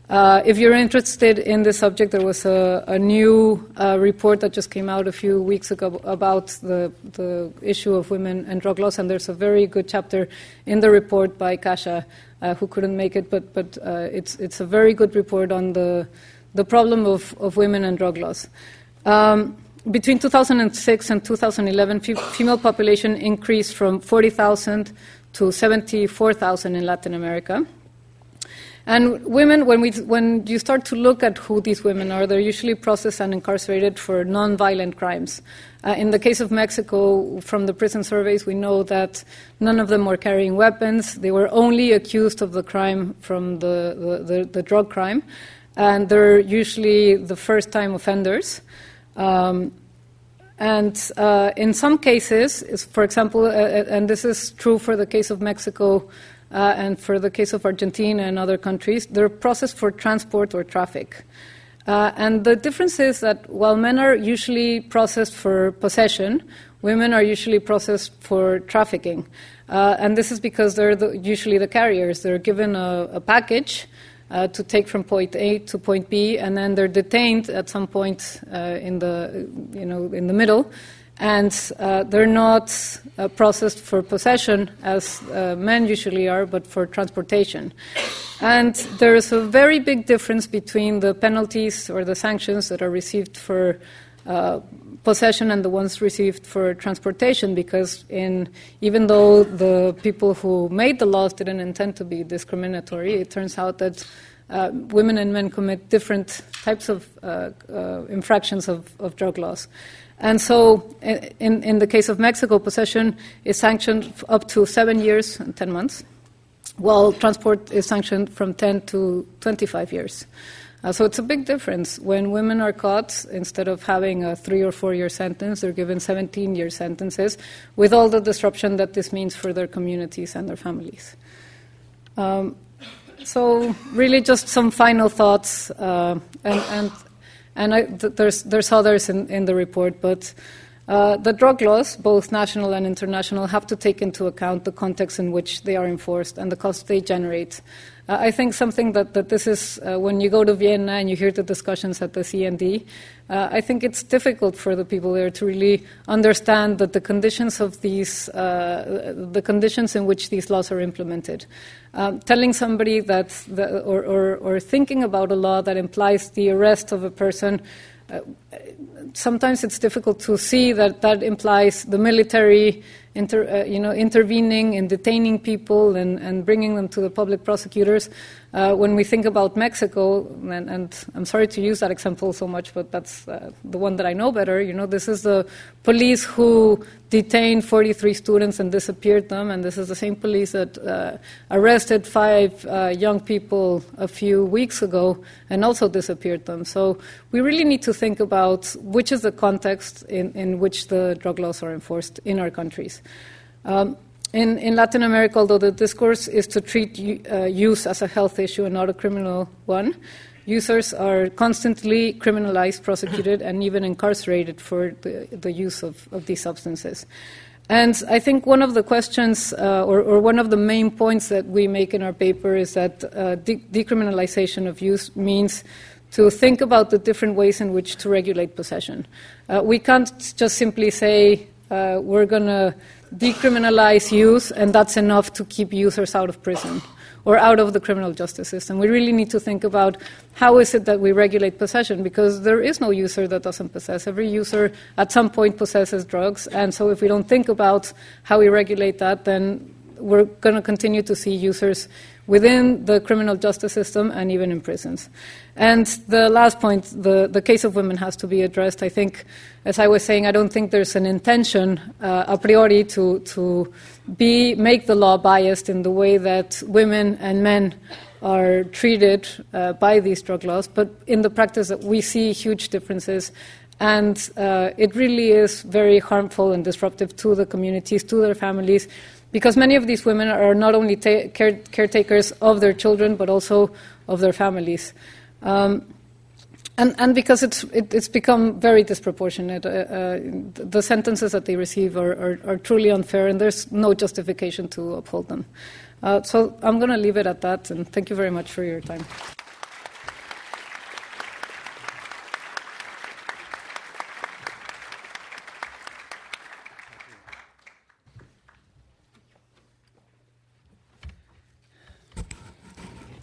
Uh, if you're interested in this subject, there was a, a new uh, report that just came out a few weeks ago about the, the, issue of women and drug laws, and there's a very good chapter in the report by Kasha, uh, who couldn't make it, but, but uh, it's, it's a very good report on the, the problem of, of women and drug laws. Um, between 2006 and 2011, f- female population increased from 40,000 to 74,000 in Latin America. And women, when, we, when you start to look at who these women are, they're usually processed and incarcerated for nonviolent crimes. Uh, in the case of Mexico, from the prison surveys, we know that none of them were carrying weapons. They were only accused of the crime from the, the, the, the drug crime. And they're usually the first time offenders. Um, and uh, in some cases, for example, uh, uh, and this is true for the case of Mexico uh, and for the case of Argentina and other countries, they're processed for transport or traffic. Uh, and the difference is that while men are usually processed for possession, women are usually processed for trafficking. Uh, and this is because they're the, usually the carriers. They're given a, a package uh, to take from point A to point B, and then they're detained at some point uh, in the you know in the middle, and uh, they're not uh, processed for possession as uh, men usually are, but for transportation. And there is a very big difference between the penalties or the sanctions that are received for uh, possession and the ones received for transportation, because in, even though the people who made the laws didn't intend to be discriminatory, it turns out that uh, women and men commit different types of uh, infractions of, of drug laws. And so, in, in the case of Mexico, possession is sanctioned up to seven years and 10 months, while transport is sanctioned from 10 to 25 years. Uh, so it's a big difference. When women are caught, instead of having a three or four year sentence, they're given 17 year sentences with all the disruption that this means for their communities and their families. Um, so, really, just some final thoughts. Uh, and, and and I, th- there's, there's others in, in the report, but uh, the drug laws, both national and international, have to take into account the context in which they are enforced and the costs they generate. Uh, I think something that, that this is, uh, when you go to Vienna and you hear the discussions at the CND, uh, I think it's difficult for the people there to really understand that the conditions of these, uh, the conditions in which these laws are implemented. Um, telling somebody that, the, or, or, or thinking about a law that implies the arrest of a person uh, sometimes it's difficult to see that that implies the military inter, uh, you know, intervening and detaining people and, and bringing them to the public prosecutors. Uh, when we think about Mexico, and, and, I'm sorry to use that example so much, but that's uh, the one that I know better. You know, this is the police who detained 43 students and disappeared them, and this is the same police that uh, arrested five uh, young people a few weeks ago and also disappeared them. So we really need to think about which is the context in, in which the drug laws are enforced in our countries. Um, in, in, Latin America, although the discourse is to treat uh, use as a health issue and not a criminal one, users are constantly criminalized, prosecuted, and even incarcerated for the, the use of, of, these substances. And I think one of the questions, uh, or, or, one of the main points that we make in our paper, is that uh, de- decriminalization of use means to think about the different ways in which to regulate possession. Uh, we can't just simply say uh, we're going to decriminalize use, and that's enough to keep users out of prison or out of the criminal justice system. We really need to think about how is it that we regulate possession because there is no user that doesn't possess. Every user at some point possesses drugs, and so if we don't think about how we regulate that, then we're going to continue to see users within the criminal justice system and even in prisons. And the last point, the, the case of women has to be addressed. I think, as I was saying, I don't think there's an intention uh, a priori to, to be, make the law biased in the way that women and men are treated uh, by these drug laws, but in the practice, we see huge differences. And uh, it really is very harmful and disruptive to the communities, to their families, because many of these women are not only ta- care- caretakers of their children, but also of their families. Um, and, and, because it's, it, it's become very disproportionate. Uh, uh, the sentences that they receive are, are, are, truly unfair, and there's no justification to uphold them. Uh, so I'm going to leave it at that, and thank you very much for your time.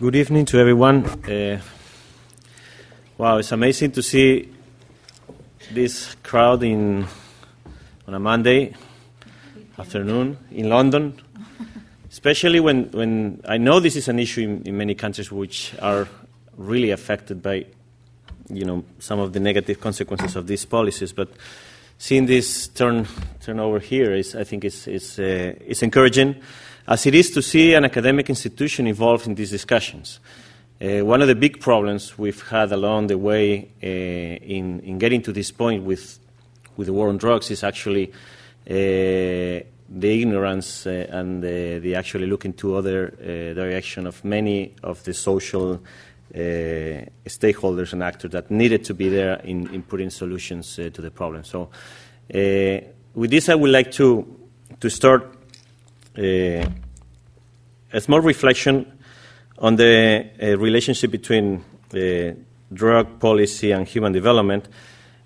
Good evening to everyone. Uh, wow, it's amazing to see this crowd in, on a Monday afternoon in London especially when, when I know this is an issue in, in, many countries which are really affected by you know, some of the negative consequences of these policies. But seeing this turn, turn over here is, I think, is, is, uh, is encouraging, as it is to see an academic institution involved in these discussions. Uh, one of the big problems we've had along the way uh, in, in getting to this point with, with the war on drugs is actually uh, the ignorance uh, and the, the, actually looking to other uh, direction of many of the social uh, stakeholders and actors that needed to be there in, in putting solutions to the problem. So, with this, I would like to to start a small reflection on the relationship between drug policy and human development.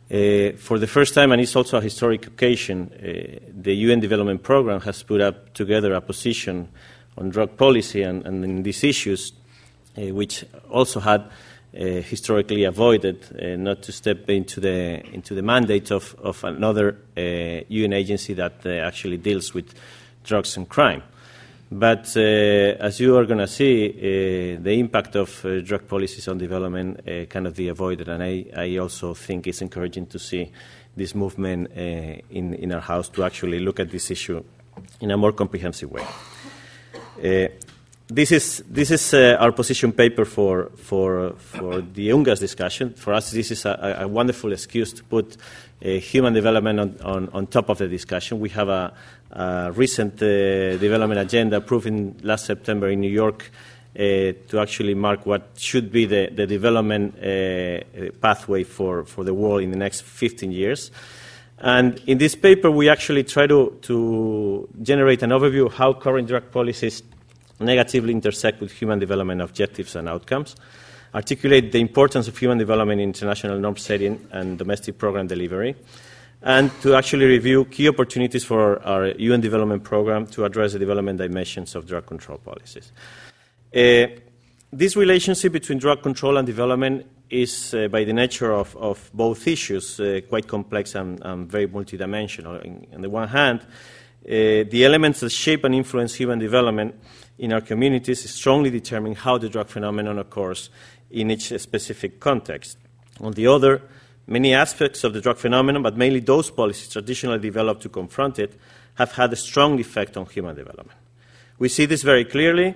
Uh, for the first time, and it's also a historic occasion, uh, the UN Development Programme has put up together a position on drug policy and, and these issues, uh, which also had uh, historically avoided uh, not to step into the into the mandate of, of another UN uh, agency that actually deals with drugs and crime. But uh, as you are going to see, uh, the impact of uh, drug policies on development uh, cannot be avoided. And I, I, also think it's encouraging to see this movement uh, in, in our House to actually look at this issue in a more comprehensive way. Uh, this is, this is our position paper for, for, for the UNGASS discussion. For us, this is a, a wonderful excuse to put human development on, on, on top of the discussion. We have a, uh, recent uh, development agenda approved in last September in New York uh, to actually mark what should be the, the development uh, pathway for, for the world in the next 15 years. And in this paper, we actually try to, to generate an overview of how current drug policies negatively intersect with human development objectives and outcomes, articulate the importance of human development in international norm setting and domestic program delivery, and to actually review key opportunities for our UN development program to address the development dimensions of drug control policies. Uh, this relationship between drug control and development is, uh, by the nature of, of both issues, uh, quite complex and, and, very multidimensional. In, on the one hand, uh, the elements that shape and influence human development in our communities strongly determine how the drug phenomenon occurs in each specific context. On the other, Many aspects of the drug phenomenon, but mainly those policies traditionally developed to confront it, have had a strong effect on human development. We see this very clearly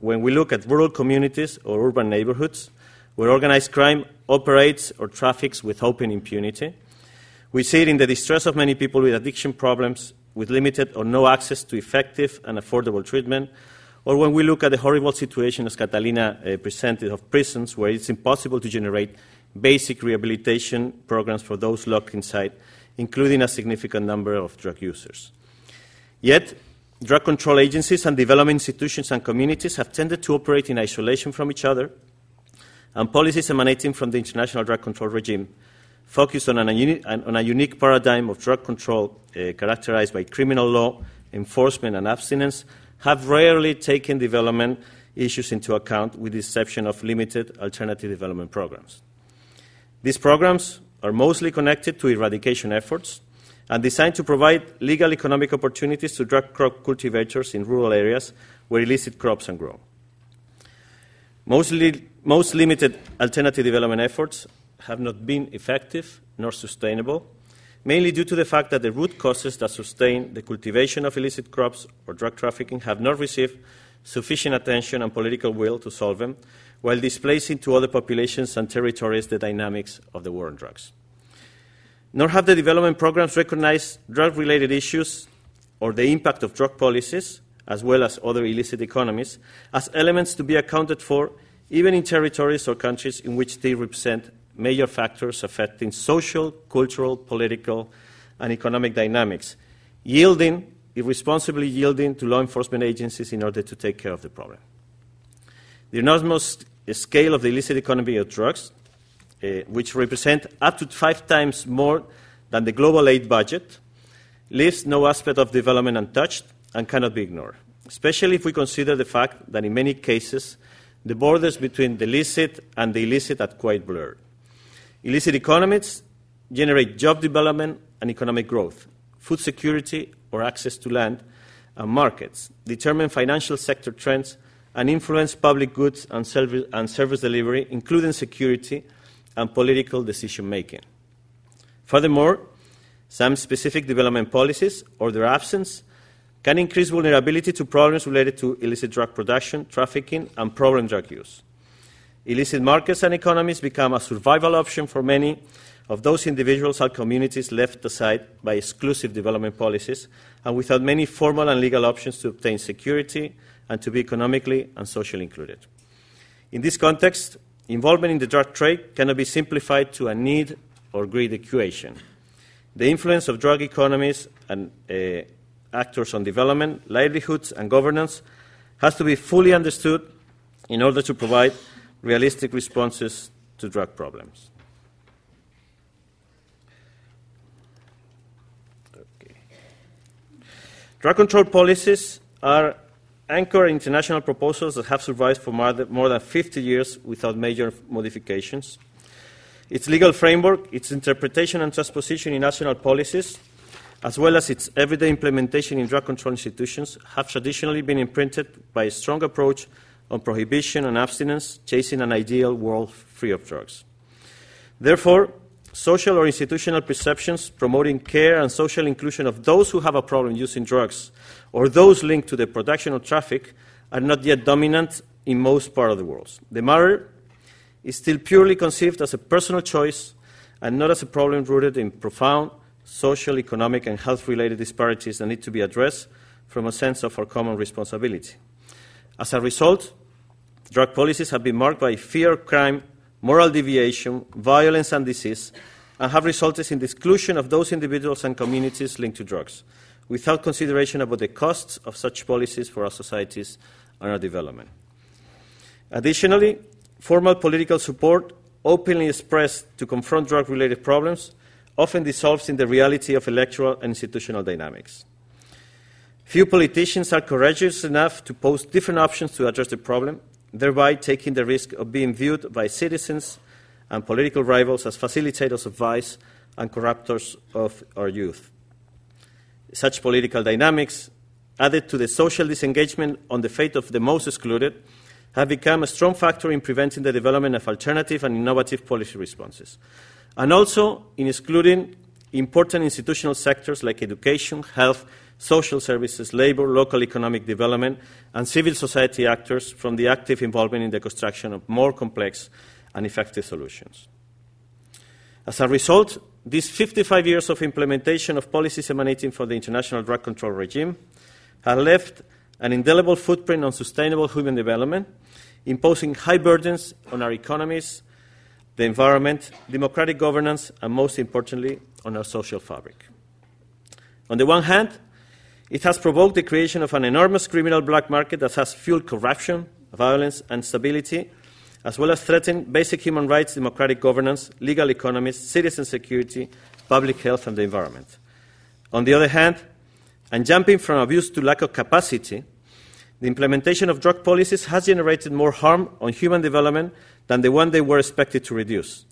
when we look at rural communities or urban neighborhoods where organized crime operates or traffics with open impunity. We see it in the distress of many people with addiction problems, with limited or no access to effective and affordable treatment, or when we look at the horrible situation, as Catalina uh, presented, of prisons where it's impossible to generate basic rehabilitation programs for those locked inside, including a significant number of drug users. Yet, drug control agencies and development institutions and communities have tended to operate in isolation from each other, and policies emanating from the international drug control regime focus on, uni- on a unique paradigm of drug control uh, characterized by criminal law, enforcement, and abstinence have rarely taken development issues into account, with the exception of limited alternative development programs. These programs are mostly connected to eradication efforts and designed to provide legal economic opportunities to drug crop cultivators in rural areas where illicit crops are grown. Mostly, most limited alternative development efforts have not been effective nor sustainable, mainly due to the fact that the root causes that sustain the cultivation of illicit crops or drug trafficking have not received sufficient attention and political will to solve them, while displacing to other populations and territories the dynamics of the war on drugs. Nor have the development programs recognized drug related issues or the impact of drug policies, as well as other illicit economies, as elements to be accounted for even in territories or countries in which they represent major factors affecting social, cultural, political, and economic dynamics, yielding, irresponsibly yielding to law enforcement agencies in order to take care of the problem. The enormous scale of the illicit economy of drugs, uh, which represent up to five times more than the global aid budget, leaves no aspect of development untouched and cannot be ignored, especially if we consider the fact that in many cases the borders between the licit and the illicit are quite blurred. Illicit economies generate job development and economic growth, food security or access to land and markets, determine financial sector trends, and influence public goods and service, and service delivery, including security and political decision making. Furthermore, some specific development policies or their absence can increase vulnerability to problems related to illicit drug production, trafficking, and problem drug use. Illicit markets and economies become a survival option for many of those individuals and communities left aside by exclusive development policies and without many formal and legal options to obtain security and to be economically and socially included. In this context, involvement in the drug trade cannot be simplified to a need or greed equation. The influence of drug economies and uh, actors on development, livelihoods, and governance has to be fully understood in order to provide realistic responses to drug problems. Drug control policies are anchored in international proposals that have survived for more than 50 years without major modifications. Its legal framework, its interpretation and transposition in national policies, as well as its everyday implementation in drug control institutions, have traditionally been imprinted by a strong approach on prohibition and abstinence, chasing an ideal world free of drugs. Therefore, social or institutional perceptions promoting care and social inclusion of those who have a problem using drugs or those linked to the production of traffic are not yet dominant in most parts of the world. The matter is still purely conceived as a personal choice and not as a problem rooted in profound social, economic, and health related disparities that need to be addressed from a sense of our common responsibility. As a result, drug policies have been marked by fear crime, moral deviation, violence, and disease, and have resulted in the exclusion of those individuals and communities linked to drugs, without consideration about the costs of such policies for our societies and our development. Additionally, formal political support, openly expressed to confront drug related problems, often dissolves in the reality of electoral and institutional dynamics. Few politicians are courageous enough to pose different options to address the problem, thereby taking the risk of being viewed by citizens and political rivals as facilitators of vice and corruptors of our youth. Such political dynamics, added to the social disengagement on the fate of the most excluded, have become a strong factor in preventing the development of alternative and innovative policy responses, and also in excluding important institutional sectors like education, health, social services, labor, local economic development, and civil society actors from the active involvement in the construction of more complex and effective solutions. As a result, these 55 years of implementation of policies emanating from the international drug control regime have left an indelible footprint on sustainable human development, imposing high burdens on our economies, the environment, democratic governance, and most importantly, on our social fabric. On the one hand, it has provoked the creation of an enormous criminal black market that has fueled corruption, violence, and stability, as well as threatened basic human rights, democratic governance, legal economies, citizen security, public health, and the environment. On the other hand, and jumping from abuse to lack of capacity, the implementation of drug policies has generated more harm on human development than the one they were expected to reduce,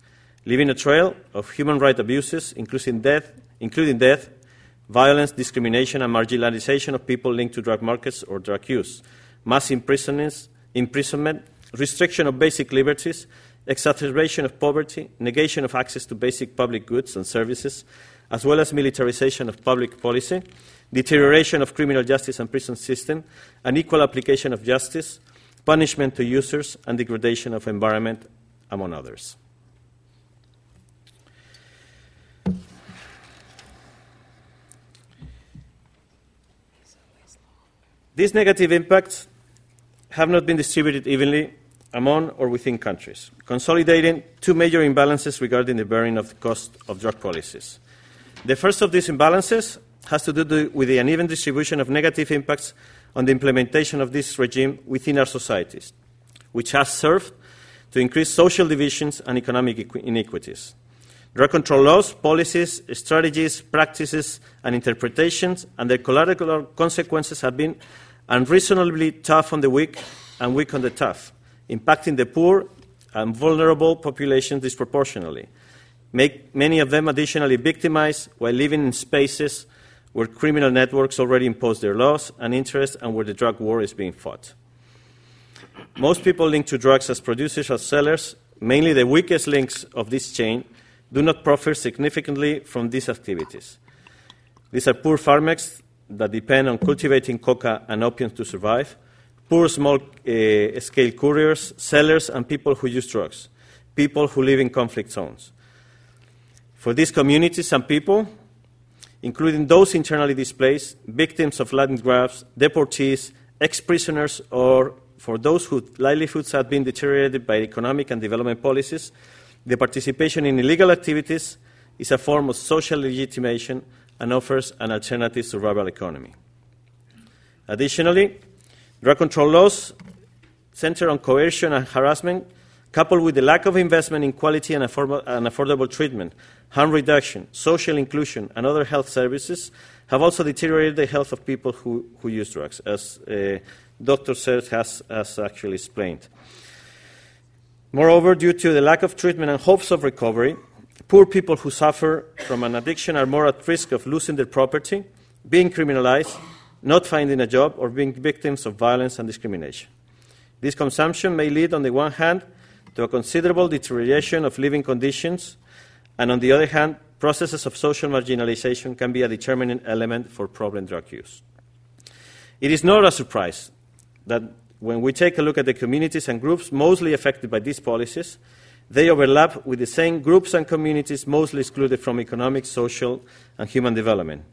leaving a trail of human rights abuses, including death, including death violence, discrimination, and marginalization of people linked to drug markets or drug use, mass imprisonments, imprisonment, restriction of basic liberties, exacerbation of poverty, negation of access to basic public goods and services, as well as militarization of public policy, deterioration of criminal justice and prison system, unequal application of justice, punishment to users, and degradation of environment, among others. These negative impacts have not been distributed evenly among or within countries, consolidating two major imbalances regarding the bearing of the cost of drug policies. The first of these imbalances has to do with the uneven distribution of negative impacts on the implementation of this regime within our societies, which has served to increase social divisions and economic inequities. Drug control laws, policies, strategies, practices, and interpretations, and their collateral consequences have been unreasonably tough on the weak and weak on the tough, impacting the poor and vulnerable populations disproportionately. Make many of them additionally victimized while living in spaces where criminal networks already impose their laws and interests and where the drug war is being fought. Most people linked to drugs as producers or sellers, mainly the weakest links of this chain, do not profit significantly from these activities. These are poor farmers that depend on cultivating coca and opium to survive, poor small uh, scale couriers, sellers, and people who use drugs, people who live in conflict zones. For these communities and people, including those internally displaced, victims of land grabs, deportees, ex prisoners, or for those whose livelihoods have been deteriorated by economic and development policies, the participation in illegal activities is a form of social legitimation and offers an alternative survival economy. Additionally, drug control laws center on coercion and harassment, coupled with the lack of investment in quality and, affordable, treatment, harm reduction, social inclusion, and other health services, have also deteriorated the health of people who, who use drugs, as uh, Dr. Csete has, has actually explained. Moreover, due to the lack of treatment and hopes of recovery, Poor people who suffer from an addiction are more at risk of losing their property, being criminalized, not finding a job, or being victims of violence and discrimination. This consumption may lead, on the one hand, to a considerable deterioration of living conditions, and on the other hand, processes of social marginalization can be a determining element for problem drug use. It is not a surprise that when we take a look at the communities and groups mostly affected by these policies, they overlap with the same groups and communities mostly excluded from economic, social, and human development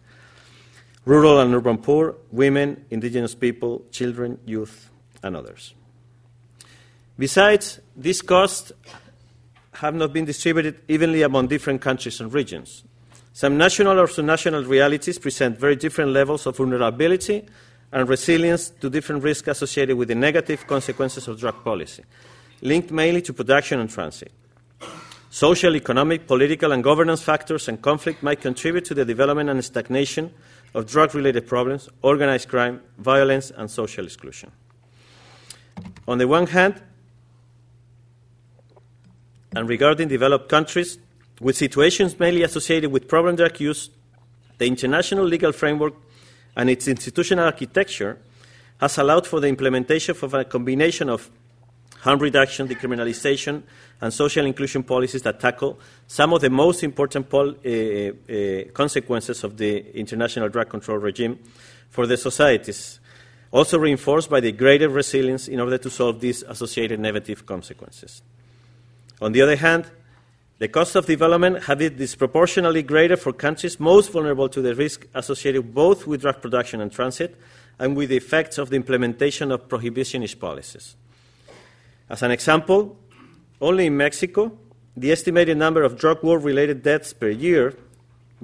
rural and urban poor, women, indigenous people, children, youth, and others. Besides, these costs have not been distributed evenly among different countries and regions. Some national or subnational realities present very different levels of vulnerability and resilience to different risks associated with the negative consequences of drug policy linked mainly to production and transit. Social, economic, political, and governance factors and conflict might contribute to the development and stagnation of drug related problems, organized crime, violence, and social exclusion. On the one hand, and regarding developed countries, with situations mainly associated with problem drug use, the international legal framework and its institutional architecture has allowed for the implementation of a combination of harm reduction, decriminalization, and social inclusion policies that tackle some of the most important pol- uh, uh, consequences of the international drug control regime for the societies, also reinforced by the greater resilience in order to solve these associated negative consequences. On the other hand, the cost of development have been disproportionately greater for countries most vulnerable to the risk associated both with drug production and transit and with the effects of the implementation of prohibitionist policies. As an example, only in Mexico, the estimated number of drug war related deaths per year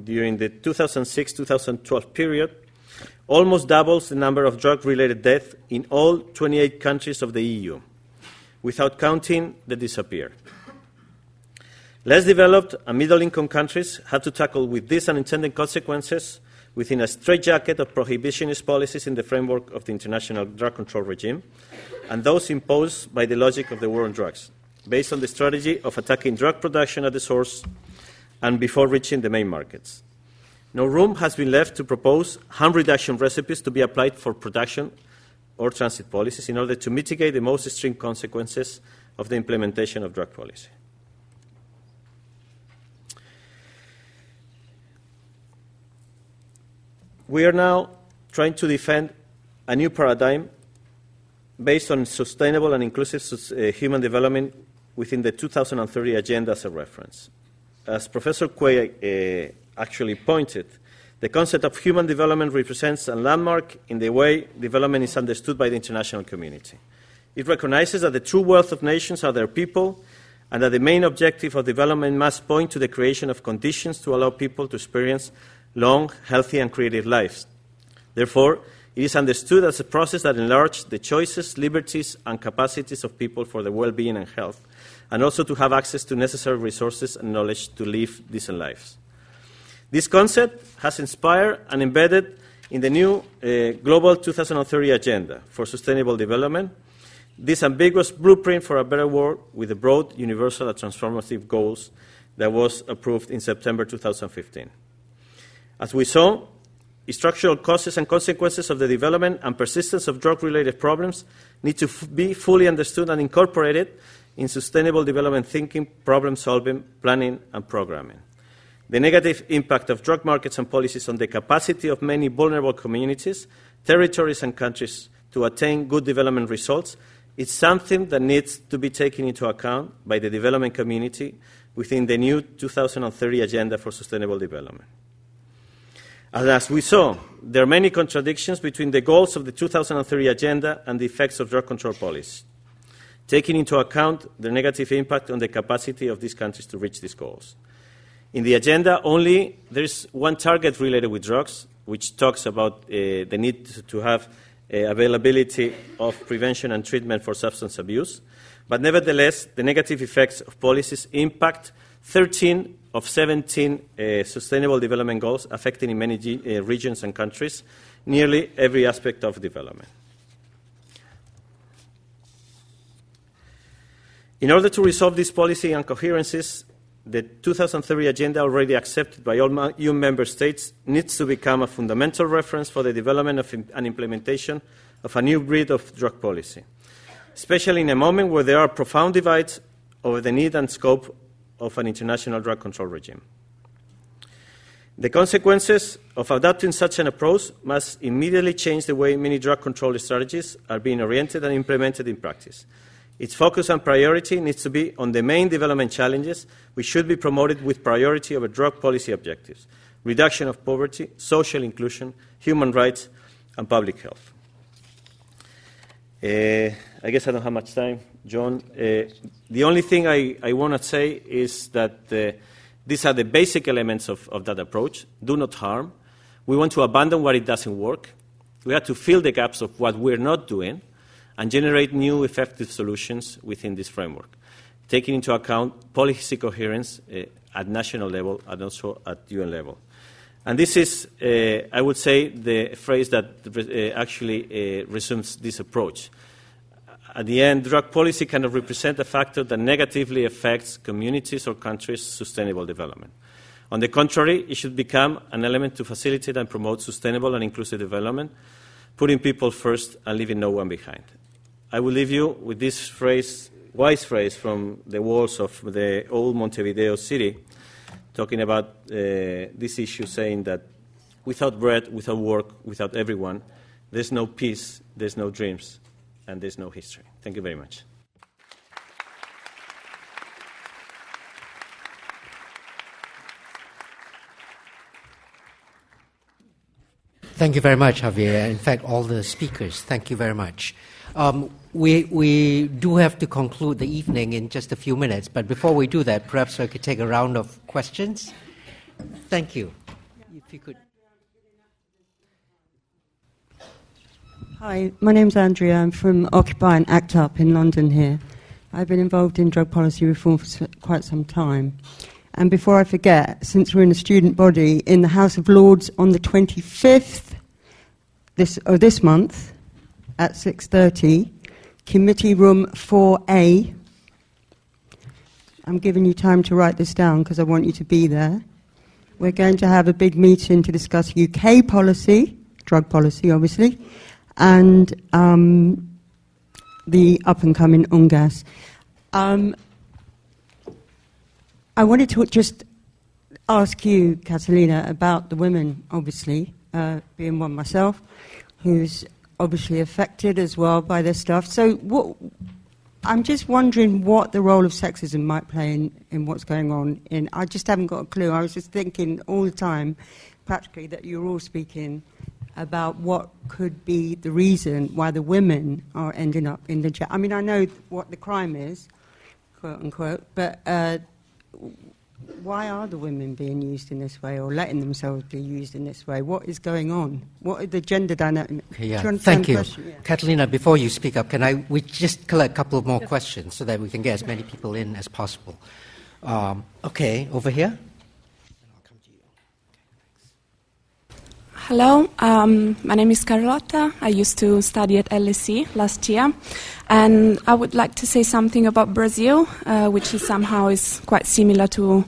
during the 2006 2012 period almost doubles the number of drug related deaths in all 28 countries of the EU, without counting the disappeared. Less developed and middle income countries have to tackle with these unintended consequences within a straitjacket of prohibitionist policies in the framework of the international drug control regime and those imposed by the logic of the war on drugs, based on the strategy of attacking drug production at the source and before reaching the main markets. No room has been left to propose harm reduction recipes to be applied for production or transit policies in order to mitigate the most extreme consequences of the implementation of drug policy. We are now trying to defend a new paradigm based on sustainable and inclusive uh, human development within the 2030 Agenda as a reference. As Professor Quah uh, actually pointed, the concept of human development represents a landmark in the way development is understood by the international community. It recognizes that the true wealth of nations are their people, and that the main objective of development must point to the creation of conditions to allow people to experience long, healthy, and creative lives. Therefore, it is understood as a process that enlarges the choices, liberties, and capacities of people for their well being and health, and also to have access to necessary resources and knowledge to live decent lives. This concept has inspired and embedded in the new uh, Global 2030 Agenda for Sustainable Development this ambiguous blueprint for a better world with the broad, universal, and transformative goals that was approved in September 2015. As we saw, structural causes and consequences of the development and persistence of drug related problems need to f- be fully understood and incorporated in sustainable development thinking, problem solving, planning, and programming. The negative impact of drug markets and policies on the capacity of many vulnerable communities, territories, and countries to attain good development results is something that needs to be taken into account by the development community within the new 2030 Agenda for Sustainable Development. And as we saw, there are many contradictions between the goals of the 2030 Agenda and the effects of drug control policy, taking into account the negative impact on the capacity of these countries to reach these goals. In the agenda, only there is one target related with drugs, which talks about uh, the need to have uh, availability of prevention and treatment for substance abuse. But nevertheless, the negative effects of policies impact 13 of 17 uh, sustainable development goals affecting in many G- uh, regions and countries nearly every aspect of development. In order to resolve these policy incoherences, the 2030 agenda, already accepted by all EU member states, needs to become a fundamental reference for the development of and implementation of a new breed of drug policy, especially in a moment where there are profound divides over the need and scope of an international drug control regime. The consequences of adopting such an approach must immediately change the way many drug control strategies are being oriented and implemented in practice. Its focus and priority needs to be on the main development challenges, which should be promoted with priority over drug policy objectives reduction of poverty, social inclusion, human rights, and public health. Uh, I guess I don't have much time, John. Uh, the only thing I, I want to say is that uh, these are the basic elements of, of that approach do not harm. We want to abandon what it doesn't work. We have to fill the gaps of what we're not doing and generate new effective solutions within this framework, taking into account policy coherence uh, at national level and also at UN level. And this is, uh, I would say, the phrase that uh, actually uh, resumes this approach. At the end, drug policy cannot represent a factor that negatively affects communities or countries' sustainable development. On the contrary, it should become an element to facilitate and promote sustainable and inclusive development, putting people first and leaving no one behind. I will leave you with this phrase, wise phrase from the walls of the old Montevideo city, talking about uh, this issue, saying that without bread, without work, without everyone, there's no peace, there's no dreams, and there's no history. Thank you very much. Thank you very much, Javier. In fact, all the speakers, thank you very much. Um, we, we do have to conclude the evening in just a few minutes, but before we do that, perhaps I could take a round of questions. Thank you. If you could. Hi, my name's Andrea. I'm from Occupy and ACT UP in London here. I've been involved in drug policy reform for quite some time. And before I forget, since we're in a student body, in the House of Lords on the 25th this, or this month at 6.30, committee room 4A. I'm giving you time to write this down because I want you to be there. We're going to have a big meeting to discuss UK policy, drug policy obviously, and um, the up and coming UNGASS. Um, I wanted to just ask you, Catalina, about the women, obviously, uh, being one myself, who's obviously affected as well by this stuff. So, what, I'm just wondering what the role of sexism might play in, in what's going on. In I just haven't got a clue. I was just thinking all the time, practically, that you're all speaking about what could be the reason why the women are ending up in the jail. I mean, I know what the crime is, quote unquote, but uh, why are the women being used in this way or letting themselves be used in this way? What is going on? What are the gender dynamics? Okay, yeah. Thank you. Yeah. Catalina, before you speak up, can I we just collect a couple of more questions so that we can get as many people in as possible? Um, okay, over here. Hello, um, my name is Carlotta. I used to study at LSE last year, and I would like to say something about Brazil, uh, which is somehow is quite similar to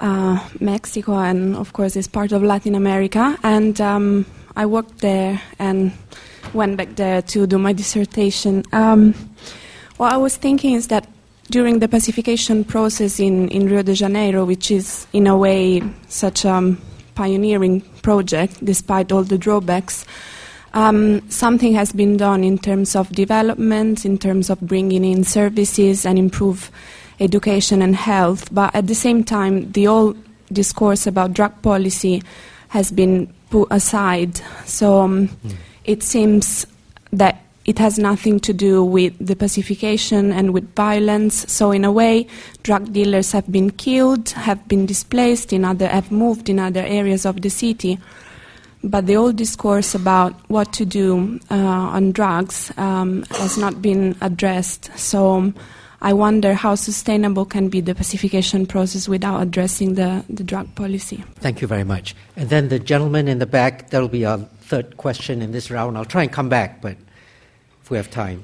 uh, Mexico, and of course is part of Latin America. And um, I worked there and went back there to do my dissertation. Um, what I was thinking is that during the pacification process in, in Rio de Janeiro, which is in a way such a pioneering project, despite all the drawbacks. Um, something has been done in terms of development, in terms of bringing in services and improve education and health. But at the same time, the whole discourse about drug policy has been put aside. So um, mm. it seems that it has nothing to do with the pacification and with violence. So in a way, drug dealers have been killed, have been displaced, in other have moved in other areas of the city. But the old discourse about what to do uh, on drugs um, has not been addressed. So um, I wonder how sustainable can be the pacification process without addressing the, the drug policy. Thank you very much. And then the gentleman in the back, that'll be our third question in this round. I'll try and come back, but we have time.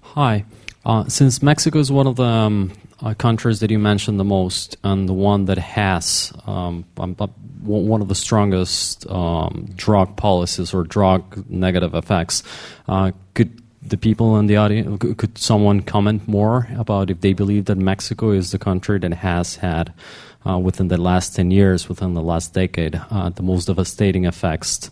Hi. Uh, since Mexico is one of the um, uh, countries that you mentioned the most and the one that has um, um, uh, one of the strongest um, drug policies or drug negative effects, uh, could the people in the audience, could someone comment more about if they believe that Mexico is the country that has had, uh, within the last 10 years, within the last decade, uh, the most devastating effects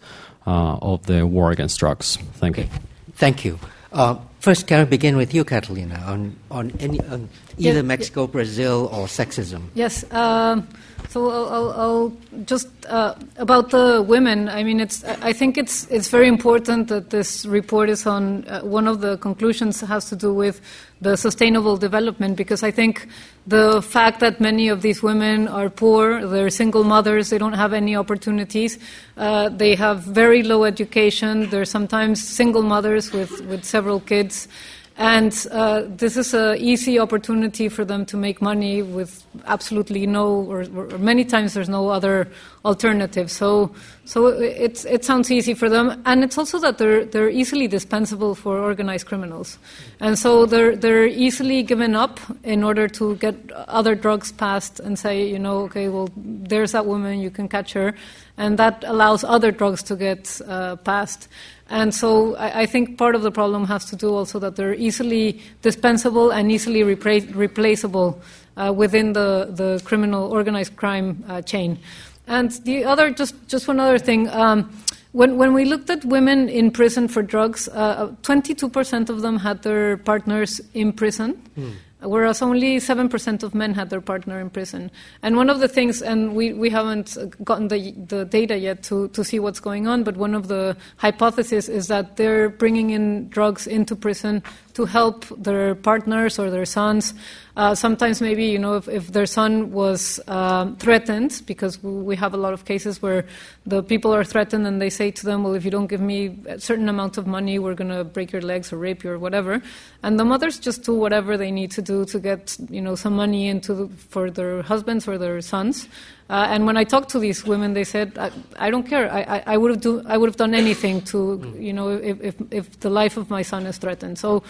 of the war against drugs. Thank okay. you. Thank you. Uh, first, can I begin with you, Catalina, on, on, any, on either Mexico, Brazil, or sexism? Yes. Um, so I'll, I'll, I'll just uh, about the women. I mean, it's. I think it's it's very important that this report is on. Uh, one of the conclusions has to do with the sustainable development because I think the fact that many of these women are poor, they're single mothers, they don't have any opportunities, uh, they have very low education, they're sometimes single mothers with, with several kids. And uh, this is an easy opportunity for them to make money with absolutely no, or, or, many times there's no other alternative. So, so it's, it sounds easy for them. And it's also that they're, they're easily dispensable for organized criminals. And so they're, they're easily given up in order to get other drugs passed and say, you know, okay, well, there's that woman, you can catch her. And that allows other drugs to get uh, passed. And so I, I, think part of the problem has to do also that they're easily dispensable and easily repra- replaceable uh, within the, the criminal organized crime uh, chain. And the other, just, just one other thing. Um, when, when we looked at women in prison for drugs, uh, 22% of them had their partners in prison. Hmm whereas only 7% of men had their partner in prison. And one of the things, and we, we haven't gotten the, the data yet to, to see what's going on, but one of the hypotheses is that they're bringing in drugs into prison to help their partners or their sons. Uh, sometimes, maybe, you know, if, if their son was um, threatened, because we have a lot of cases where the people are threatened and they say to them, well, if you don't give me a certain amount of money, we're going to break your legs or rape you or whatever. And the mothers just do whatever they need to do to get, you know, some money into the, for their husbands or their sons. Uh, and when I talked to these women, they said, "I, I don't care. I, I, I, would have do, I would have done anything to, you know, if, if, if, the life of my son is threatened." So,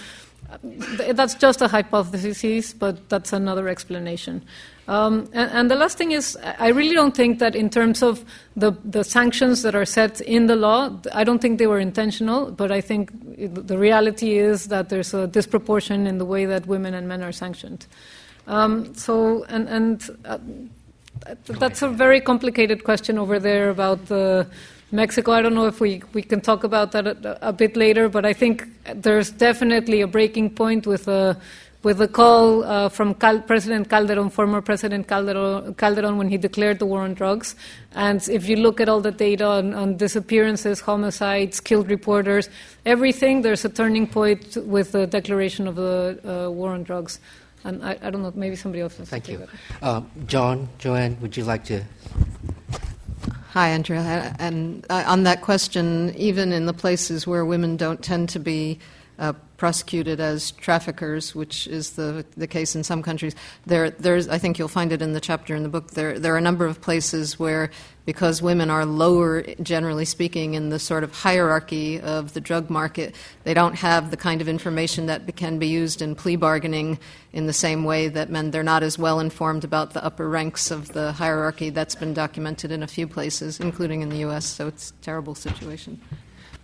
that's just a hypothesis, but that's another explanation. Um, and, and, the last thing is, I really don't think that in terms of the, the sanctions that are set in the law, I don't think they were intentional, but I think the reality is that there's a disproportion in the way that women and men are sanctioned. Um, so, and, and uh, that's a very complicated question over there about the Mexico. I don't know if we, we can talk about that a, a bit later, but I think there's definitely a breaking point with a with the call uh, from Cal- President Calderon, former President Calderon, Calderon, when he declared the war on drugs. And if you look at all the data on, on disappearances, homicides, killed reporters, everything, there's a turning point with the declaration of the uh, war on drugs. And I, I, don't know, maybe somebody else Thank you. Uh, John, Joanne, would you like to? Hi, Andrea. And uh, on that question, even in the places where women don't tend to be uh, prosecuted as traffickers, which is the, the case in some countries. There, there's, I think you'll find it in the chapter in the book. There, there are a number of places where, because women are lower, generally speaking, in the sort of hierarchy of the drug market, they don't have the kind of information that can be used in plea bargaining in the same way that men. They're not as well informed about the upper ranks of the hierarchy. That's been documented in a few places, including in the U.S. So it's a terrible situation.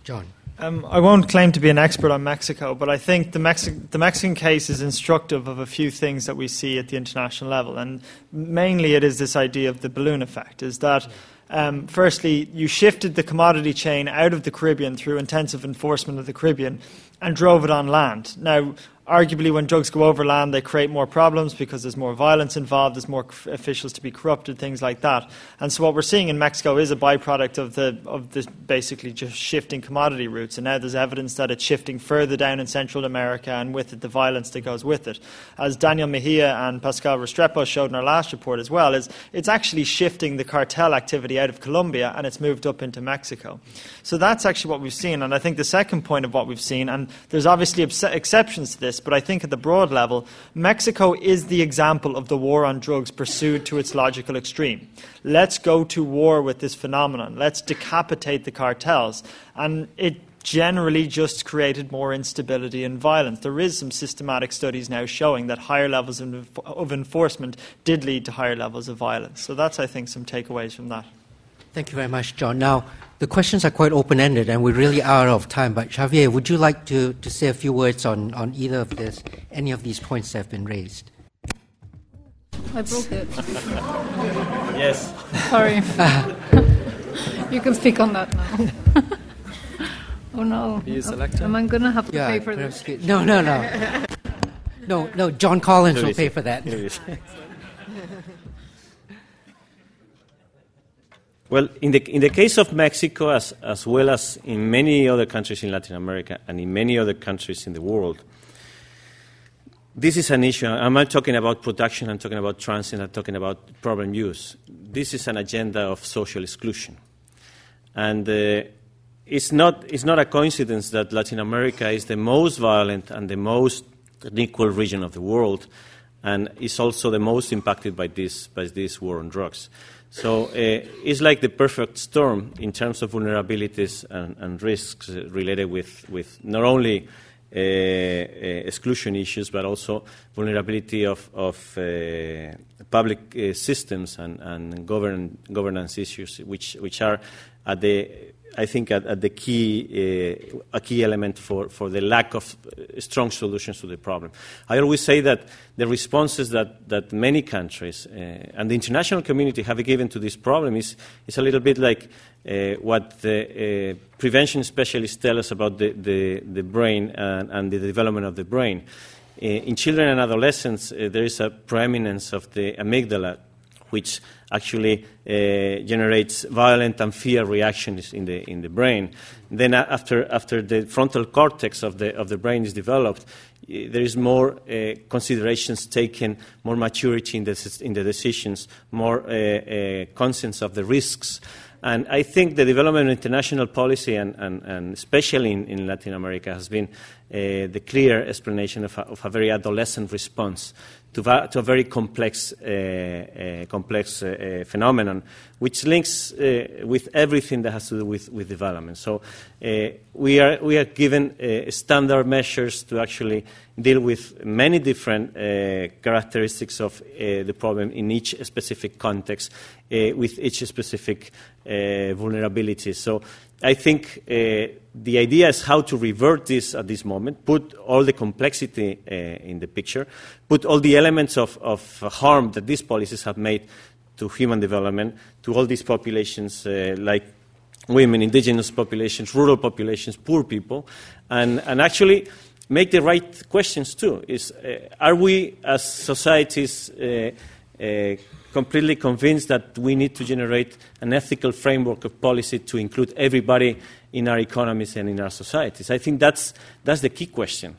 John. Um, I won't claim to be an expert on Mexico, but I think the, Mexi- the, Mexican case is instructive of a few things that we see at the international level. And mainly it is this idea of the balloon effect, is that um, firstly, you shifted the commodity chain out of the Caribbean through intensive enforcement of the Caribbean and drove it on land. Now, arguably, when drugs go over land, they create more problems because there's more violence involved, there's more officials to be corrupted, things like that. And so, what we're seeing in Mexico is a byproduct of the of this basically just shifting commodity routes. And now there's evidence that it's shifting further down in Central America, and with it, the violence that goes with it. As Daniel Mejia and Pascual Restrepo showed in our last report as well, is it's actually shifting the cartel activity out of Colombia and it's moved up into Mexico. So that's actually what we've seen. And I think the second point of what we've seen, and there's obviously exceptions to this, but I think at the broad level, Mexico is the example of the war on drugs pursued to its logical extreme. Let's go to war with this phenomenon. Let's decapitate the cartels. And it generally just created more instability and violence. There is some systematic studies now showing that higher levels of, enforcement did lead to higher levels of violence. So that's, I think, some takeaways from that. Thank you very much, John. Now, the questions are quite open ended and we really are really out of time. But Javier, would you like to, to say a few words on, on either of this, any of these points that have been raised? I broke it. yes. Sorry. you can speak on that now. oh no. Am I going to have to yeah, pay for this? No, no, no. No, no, John Collins will pay for that. Well, in the, in the case of Mexico, as, as well as in many other countries in Latin America and in many other countries in the world, this is an issue. I'm not talking about production, I'm talking about transit, I'm talking about problem use. This is an agenda of social exclusion. And uh, it's, not, it's not a coincidence that Latin America is the most violent and the most unequal region of the world, and is also the most impacted by this, by this war on drugs. So uh, it's like the perfect storm in terms of vulnerabilities and, and risks related with, with not only uh, uh, exclusion issues, but also vulnerability of, of uh, public uh, systems and, and govern, governance issues, which, which are at the I think, at, the key, uh, a key element for, for the lack of uh, strong solutions to the problem. I always say that the responses that, that many countries uh, and the international community have given to this problem is, is a little bit like uh, what the uh, prevention specialists tell us about the, the, the brain and, and, the development of the brain. Uh, in children and adolescents, there is a preeminence of the amygdala which actually uh, generates violent and fear reactions in the, in the brain. Then, after, after the frontal cortex of the, of the brain is developed, there is more uh, considerations taken, more maturity in the, in the decisions, more uh, conscience of the risks. And I think the development of international policy, and, and, and especially in, in, Latin America, has been uh, the clear explanation of a, of a, very adolescent response to, to a very complex, uh, uh, complex uh, uh phenomenon, which links uh, with everything that has to do with, with development. So uh, we, are, we are given standard measures to actually deal with many different characteristics of the problem in each specific context, with each specific vulnerability. So I think uh, the idea is how to revert this at this moment, put all the complexity uh, in the picture, put all the elements of, of, harm that these policies have made to human development, to all these populations uh, like women, indigenous populations, rural populations, poor people, and, and actually make the right questions too. Is, uh, are we as societies uh, completely convinced that we need to generate an ethical framework of policy to include everybody in our economies and in our societies. I think that's, that's the key question.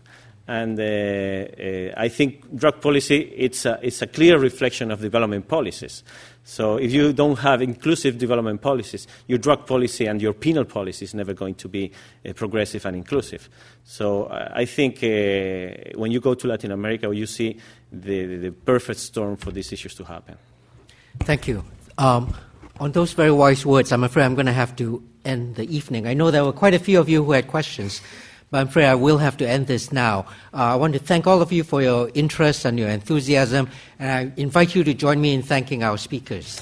And uh, uh, I think drug policy, it's a, it's a clear reflection of development policies. So if you don't have inclusive development policies, your drug policy and your penal policy is never going to be uh, progressive and inclusive. So uh, I think uh, when you go to Latin America, you see the, the perfect storm for these issues to happen. Thank you. Um, on those very wise words, I'm afraid I'm going to have to end the evening. I know there were quite a few of you who had questions, but I'm afraid I will have to end this now. Uh, I want to thank all of you for your interest and your enthusiasm, and I invite you to join me in thanking our speakers.